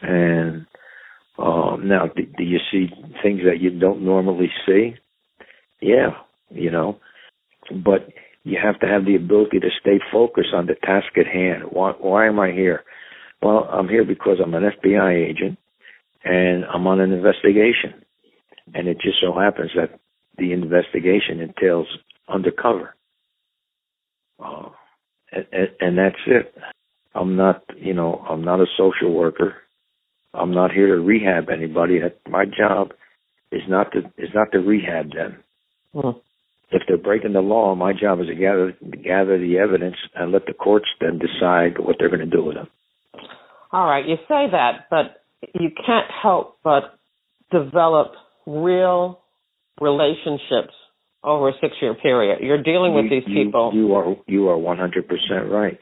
And um, now, do, do you see things that you don't normally see? Yeah, you know, but you have to have the ability to stay focused on the task at hand. Why, why am I here? Well, I'm here because I'm an FBI agent and I'm on an investigation and it just so happens that the investigation entails undercover. Uh, and, and that's it. I'm not, you know, I'm not a social worker. I'm not here to rehab anybody. My job is not to is not to rehab them. Mm-hmm. If they're breaking the law, my job is to gather gather the evidence and let the courts then decide what they're going to do with them. All right, you say that, but you can't help but develop real relationships over a six year period. You're dealing with you, these people. You, you are you are one hundred percent right.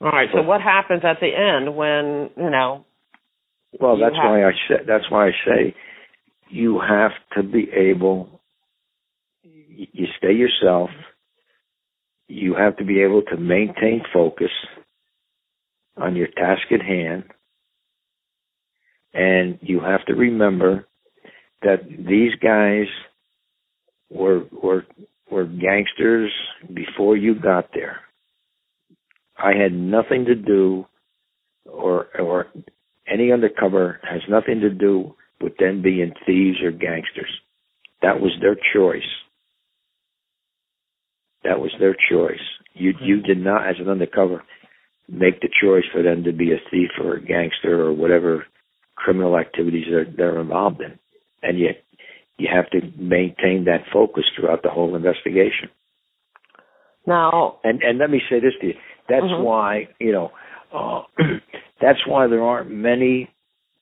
All right. So what happens at the end when you know? Well, that's have, why I say that's why I say you have to be able. You stay yourself. You have to be able to maintain focus on your task at hand, and you have to remember that these guys were were were gangsters before you got there. I had nothing to do or or any undercover has nothing to do with them being thieves or gangsters. That was their choice. That was their choice. You hmm. you did not as an undercover make the choice for them to be a thief or a gangster or whatever criminal activities they're, they're involved in and yet you have to maintain that focus throughout the whole investigation. Now, and and let me say this to you. That's mm-hmm. why you know. Uh, that's why there aren't many.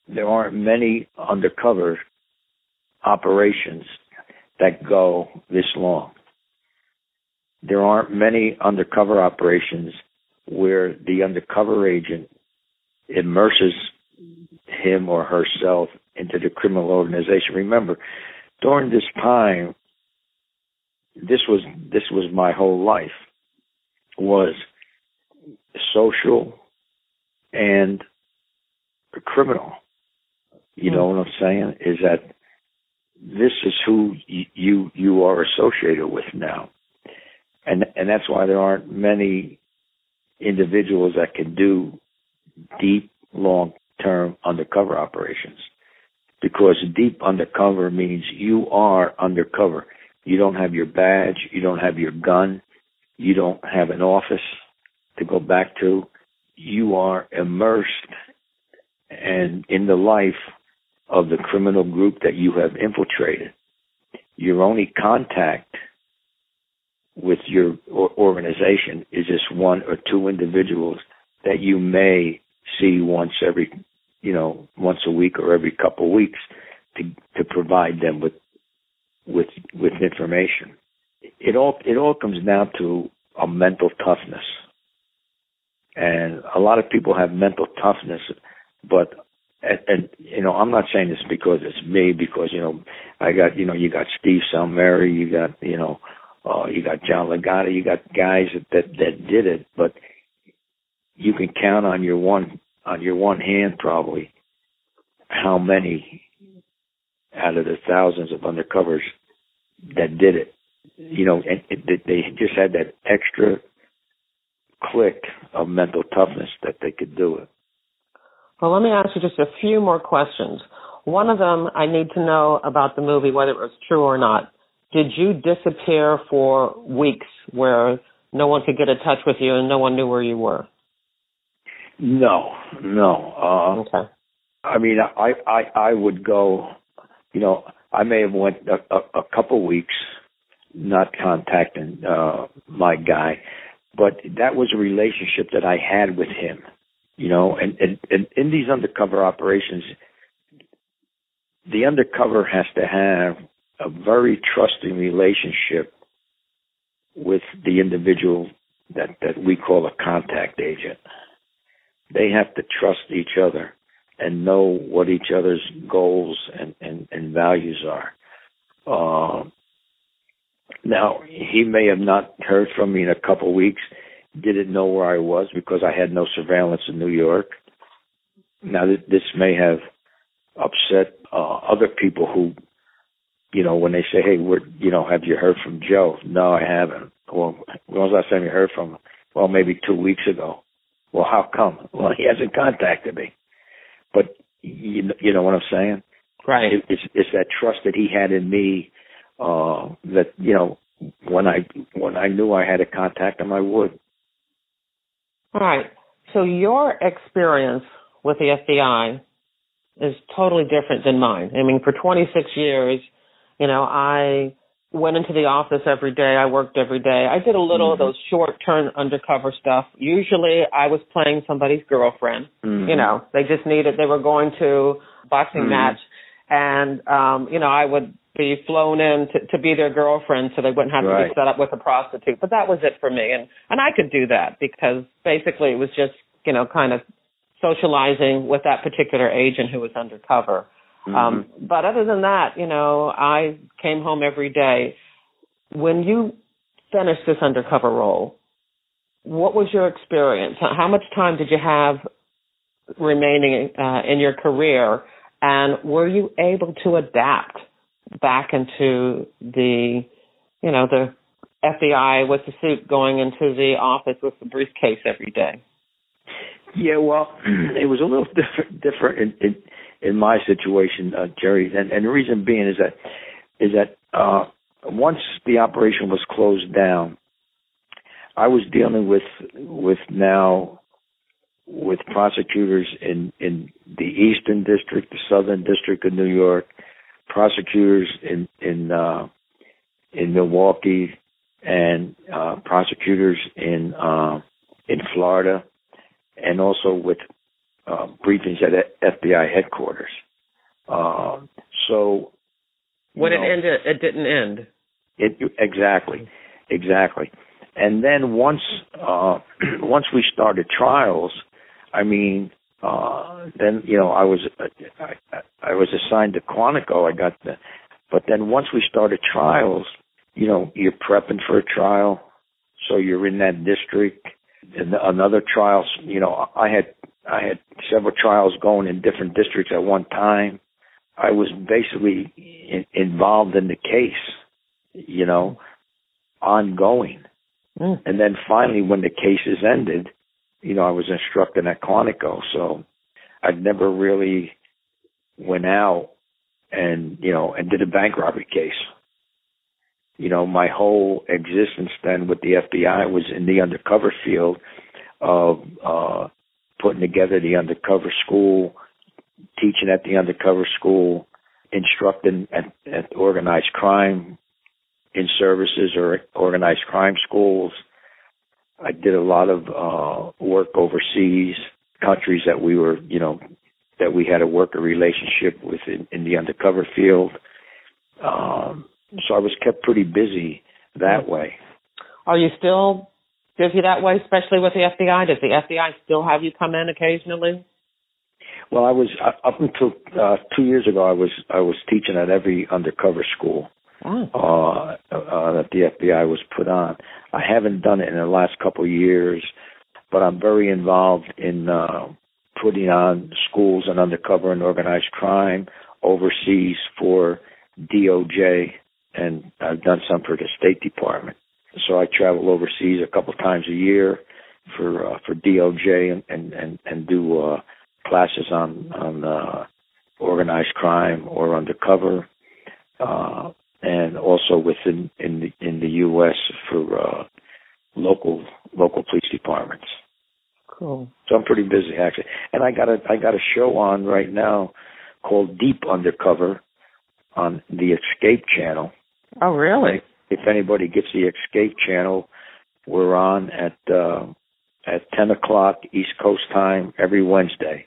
There aren't many undercover operations that go this long. There aren't many undercover operations where the undercover agent immerses him or herself into the criminal organization. Remember, during this time, this was this was my whole life was social and criminal. You know what I'm saying? Is that this is who you you are associated with now, and and that's why there aren't many individuals that can do deep, long term undercover operations because deep undercover means you are undercover. You don't have your badge, you don't have your gun, you don't have an office to go back to. You are immersed and in the life of the criminal group that you have infiltrated. Your only contact with your organization is just one or two individuals that you may see once every, you know, once a week or every couple of weeks to to provide them with with with information. It all it all comes down to a mental toughness. And a lot of people have mental toughness, but and, and you know, I'm not saying this because it's me, because you know, I got you know, you got Steve Salmeri, you got you know, uh, you got John Legata, you got guys that, that that did it, but you can count on your one on your one hand probably how many out of the thousands of undercovers that did it. You know, and it, they just had that extra click of mental toughness that they could do it. Well, let me ask you just a few more questions. One of them, I need to know about the movie, whether it was true or not. Did you disappear for weeks where no one could get in touch with you and no one knew where you were? No, no. Uh, okay. I mean, I, I, I would go. You know, I may have went a, a, a couple weeks not contacting uh, my guy, but that was a relationship that I had with him. You know, and, and, and in these undercover operations, the undercover has to have a very trusting relationship with the individual that, that we call a contact agent. They have to trust each other and know what each other's goals and, and, and values are. Uh, now, he may have not heard from me in a couple of weeks didn't know where I was because I had no surveillance in New York. Now, this may have upset uh, other people who, you know, when they say, "Hey, we're, you know, have you heard from Joe?" No, I haven't. Well, when was the last time you heard from him? Well, maybe two weeks ago. Well, how come? Well, he hasn't contacted me. But you, you know what I'm saying? Right. It, it's, it's that trust that he had in me uh, that you know when I when I knew I had to contact him, I would. All right. So your experience with the FBI is totally different than mine. I mean, for 26 years, you know, I went into the office every day. I worked every day. I did a little mm-hmm. of those short term undercover stuff. Usually I was playing somebody's girlfriend. Mm-hmm. You know, they just needed, they were going to boxing mm-hmm. match and, um, you know, I would be flown in to, to be their girlfriend so they wouldn't have right. to be set up with a prostitute. But that was it for me. And, and I could do that because basically it was just, you know, kind of socializing with that particular agent who was undercover. Mm-hmm. Um, but other than that, you know, I came home every day. When you finished this undercover role, what was your experience? How much time did you have remaining uh, in your career? And were you able to adapt back into the, you know, the FBI with the suit going into the office with the briefcase every day? Yeah, well, it was a little different different in in, in my situation, uh, Jerry, and, and the reason being is that is that uh, once the operation was closed down, I was dealing with with now with prosecutors in in the Eastern District, the Southern District of New York, prosecutors in in uh, in Milwaukee and uh, prosecutors in uh, in Florida, and also with uh, briefings at FBI headquarters. Uh, so when it ended, it didn't end. It exactly, exactly. And then once uh, once we started trials, I mean, uh, then you know I was I, I was assigned to Quantico. I got the, but then once we started trials, you know you're prepping for a trial, so you're in that district. And another trial, you know, I had I had several trials going in different districts at one time. I was basically in, involved in the case, you know, ongoing. Mm. And then finally, when the cases ended, you know, I was instructing at Quantico, so I never really went out and you know and did a bank robbery case. You know, my whole existence then with the FBI was in the undercover field of uh, putting together the undercover school, teaching at the undercover school, instructing at, at organized crime in services or organized crime schools. I did a lot of uh, work overseas, countries that we were, you know, that we had a worker relationship with in, in the undercover field. Um, so I was kept pretty busy that way. Are you still busy that way, especially with the FBI? Does the FBI still have you come in occasionally? Well, I was uh, up until uh, two years ago. I was I was teaching at every undercover school oh. uh, uh, that the FBI was put on. I haven't done it in the last couple of years, but I'm very involved in uh, putting on schools and undercover and organized crime overseas for DOJ, and I've done some for the State Department. So I travel overseas a couple times a year for uh, for DOJ and and and, and do uh, classes on on uh, organized crime or undercover, uh, and also within in the in the U.S. for uh, local local police departments. Cool. So I'm pretty busy actually, and I got a I got a show on right now called Deep Undercover on the Escape Channel. Oh, really? If anybody gets the Escape Channel, we're on at uh, at 10 o'clock East Coast time every Wednesday,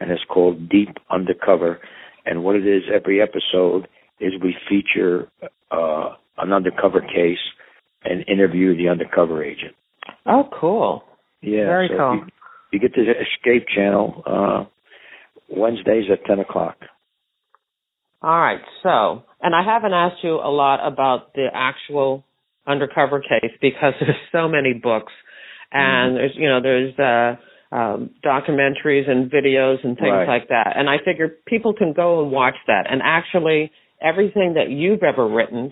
and it's called Deep Undercover. And what it is, every episode is we feature uh, an undercover case and interview the undercover agent. Oh, cool. Yeah, very so cool. You, you, get the Escape Channel uh, Wednesdays at ten o'clock. All right. So, and I haven't asked you a lot about the actual undercover case because there's so many books, and mm-hmm. there's you know there's uh, um, documentaries and videos and things right. like that, and I figure people can go and watch that. And actually, everything that you've ever written,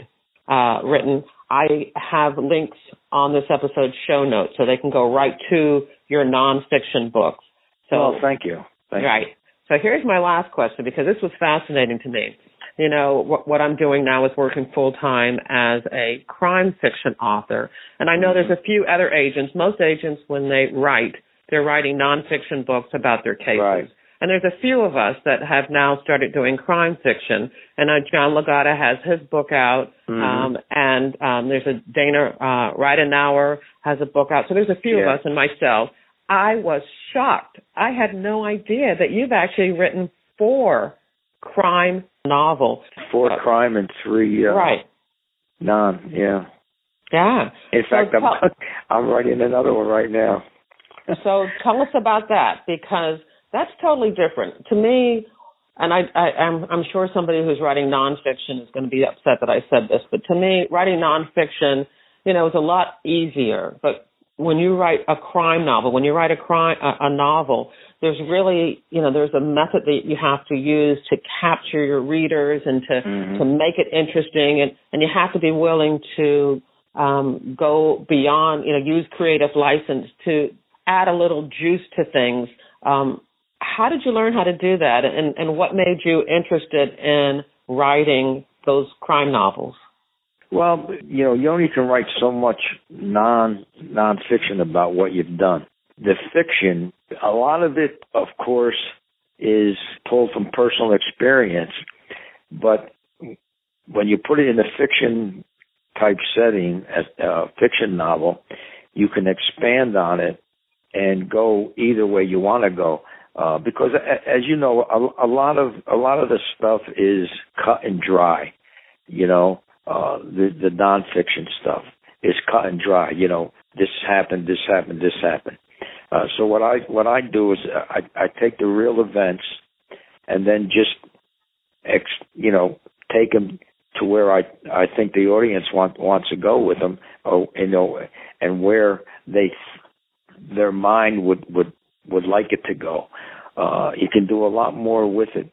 uh, written, I have links on this episode's show notes so they can go right to your nonfiction books. So, oh, thank you. Thank right. You. So here's my last question because this was fascinating to me. You know, what, what I'm doing now is working full time as a crime fiction author. And I know there's a few other agents. Most agents, when they write, they're writing nonfiction books about their cases. Right. And there's a few of us that have now started doing crime fiction. And uh, John Lagata has his book out, mm-hmm. um, and um, there's a Dana uh, Ridenour has a book out. So there's a few yeah. of us and myself. I was shocked. I had no idea that you've actually written four crime novels. Four crime and three uh, right. non. Yeah. Yeah. In fact, so I'm I'm writing another one right now. so tell us about that because that's totally different to me. And I, I, I'm, I'm sure somebody who's writing nonfiction is going to be upset that I said this, but to me, writing nonfiction, you know, is a lot easier. But when you write a crime novel, when you write a crime, a, a novel, there's really, you know, there's a method that you have to use to capture your readers and to mm-hmm. to make it interesting, and and you have to be willing to um, go beyond, you know, use creative license to add a little juice to things. Um, how did you learn how to do that, and and what made you interested in writing those crime novels? Well, you know, you only can write so much non nonfiction about what you've done. The fiction, a lot of it, of course, is pulled from personal experience, but when you put it in a fiction type setting, a fiction novel, you can expand on it and go either way you want to go. Uh, because as you know, a, a lot of a lot of the stuff is cut and dry. You know, uh, the the nonfiction stuff is cut and dry. You know, this happened, this happened, this happened. Uh, so what I what I do is I I take the real events and then just ex you know take them to where I I think the audience want wants to go with them. Oh, you know, and where they their mind would would would like it to go. Uh, you can do a lot more with it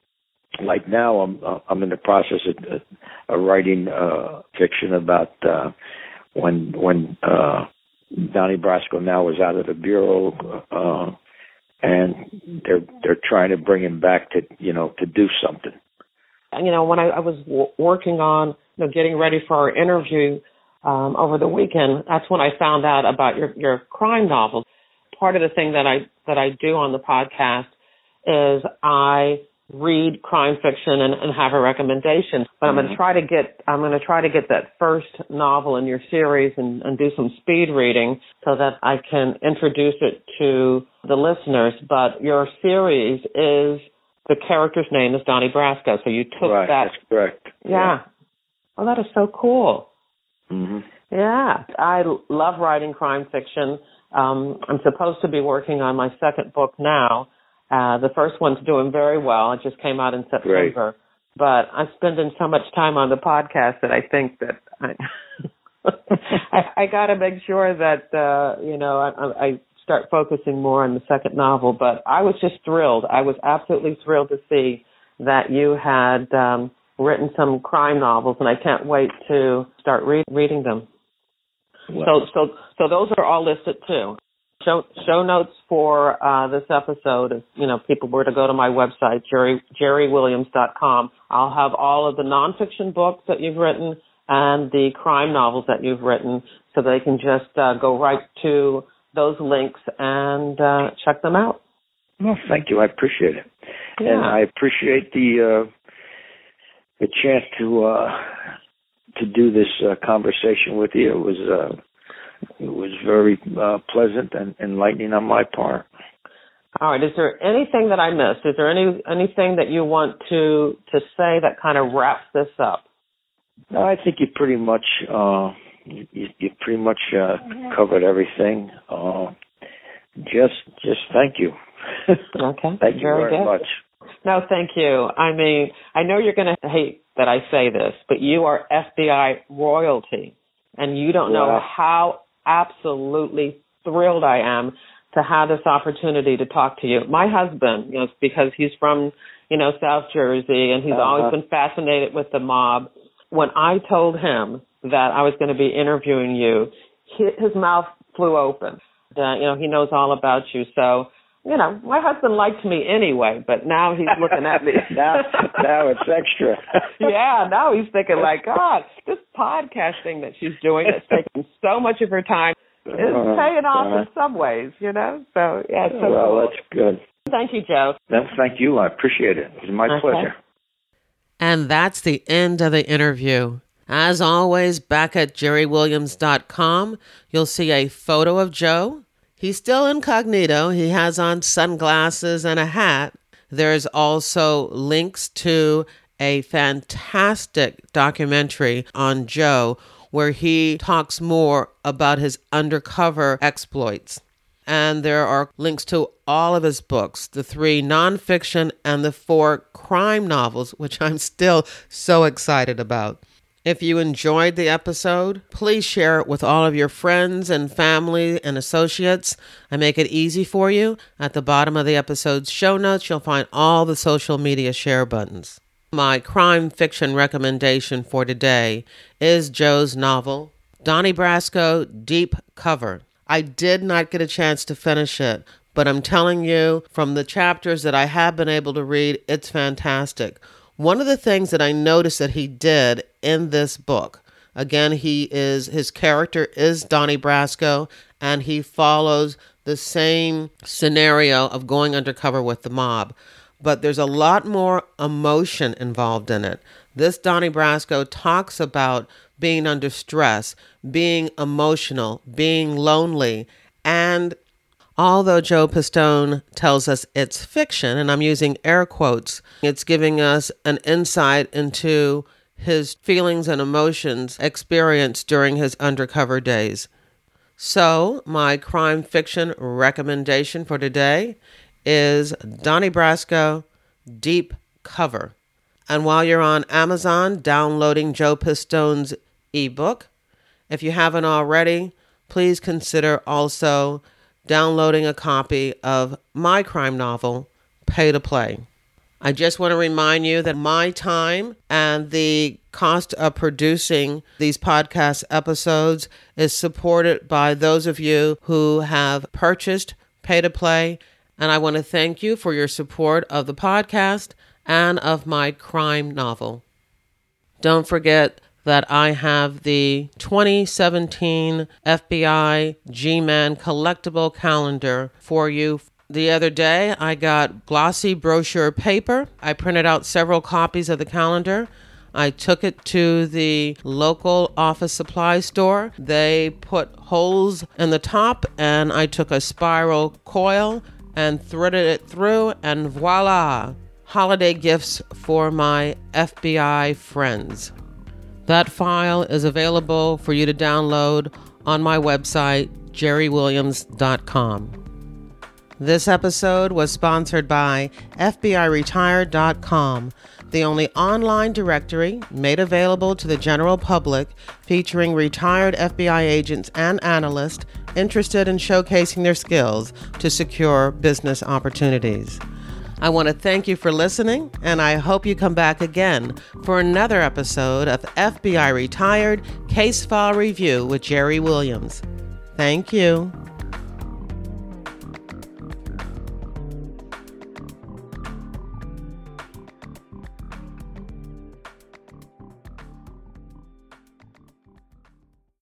like now, I'm I'm in the process of, of writing uh, fiction about uh, when when uh, Donnie Brasco now is out of the bureau, uh, and they're they're trying to bring him back to you know to do something. You know, when I, I was w- working on you know getting ready for our interview um, over the weekend, that's when I found out about your your crime novels. Part of the thing that I that I do on the podcast is I read crime fiction and, and have a recommendation. But I'm going to mm-hmm. try to get I'm going to try to get that first novel in your series and, and do some speed reading so that I can introduce it to the listeners. But your series is the character's name is Donnie Brasco, so you took right, that. That's correct. Yeah. yeah. Oh, that is so cool. Mm-hmm. Yeah, I love writing crime fiction. Um, I'm supposed to be working on my second book now uh, the first one's doing very well. It just came out in September. Great. But I'm spending so much time on the podcast that I think that I I, I got to make sure that uh, you know I, I start focusing more on the second novel. But I was just thrilled. I was absolutely thrilled to see that you had um, written some crime novels, and I can't wait to start re- reading them. So, so, so those are all listed too show show notes for uh, this episode. If you know people were to go to my website, Jerri jerriwilliams.com, I'll have all of the nonfiction books that you've written and the crime novels that you've written, so they can just uh, go right to those links and uh, check them out. Well, thank you. I appreciate it, yeah. and I appreciate the uh, the chance to uh, to do this uh, conversation with you. It was uh, it was very uh, pleasant and enlightening on my part. All right. Is there anything that I missed? Is there any anything that you want to to say that kind of wraps this up? No, I think you pretty much uh, you, you pretty much uh, covered everything. Uh, just just thank you. Okay. thank you very, very good. much. No, thank you. I mean, I know you're going to hate that I say this, but you are FBI royalty, and you don't know how absolutely thrilled I am to have this opportunity to talk to you. My husband, you know, because he's from, you know, South Jersey and he's uh-huh. always been fascinated with the mob. When I told him that I was going to be interviewing you, his mouth flew open. Uh, you know, he knows all about you. So, you know, my husband liked me anyway, but now he's looking at me. now, now it's extra. yeah, now he's thinking like, God, this podcasting that she's doing that's taking so much of her time is uh, paying off uh, in some ways, you know. So yeah, so well, cool. that's good. Thank you, Joe. No, thank you. I appreciate it. It was my okay. pleasure. And that's the end of the interview. As always, back at jerriwilliams.com, you'll see a photo of Joe He's still incognito. He has on sunglasses and a hat. There's also links to a fantastic documentary on Joe where he talks more about his undercover exploits. And there are links to all of his books the three nonfiction and the four crime novels, which I'm still so excited about. If you enjoyed the episode, please share it with all of your friends and family and associates. I make it easy for you. At the bottom of the episode's show notes, you'll find all the social media share buttons. My crime fiction recommendation for today is Joe's novel, Donnie Brasco Deep Cover. I did not get a chance to finish it, but I'm telling you from the chapters that I have been able to read, it's fantastic. One of the things that I noticed that he did in this book, again, he is his character is Donnie Brasco, and he follows the same scenario of going undercover with the mob. But there's a lot more emotion involved in it. This Donnie Brasco talks about being under stress, being emotional, being lonely, and Although Joe Pistone tells us it's fiction, and I'm using air quotes, it's giving us an insight into his feelings and emotions experienced during his undercover days. So, my crime fiction recommendation for today is Donnie Brasco Deep Cover. And while you're on Amazon downloading Joe Pistone's ebook, if you haven't already, please consider also downloading a copy of my crime novel, Pay to Play. I just want to remind you that my time and the cost of producing these podcast episodes is supported by those of you who have purchased pay to play. And I want to thank you for your support of the podcast and of my crime novel. Don't forget that I have the 2017 FBI G Man collectible calendar for you the other day, I got glossy brochure paper. I printed out several copies of the calendar. I took it to the local office supply store. They put holes in the top, and I took a spiral coil and threaded it through, and voila! Holiday gifts for my FBI friends. That file is available for you to download on my website, jerriwilliams.com. This episode was sponsored by FBIRetired.com, the only online directory made available to the general public featuring retired FBI agents and analysts interested in showcasing their skills to secure business opportunities. I want to thank you for listening, and I hope you come back again for another episode of FBI Retired Case File Review with Jerri Williams. Thank you.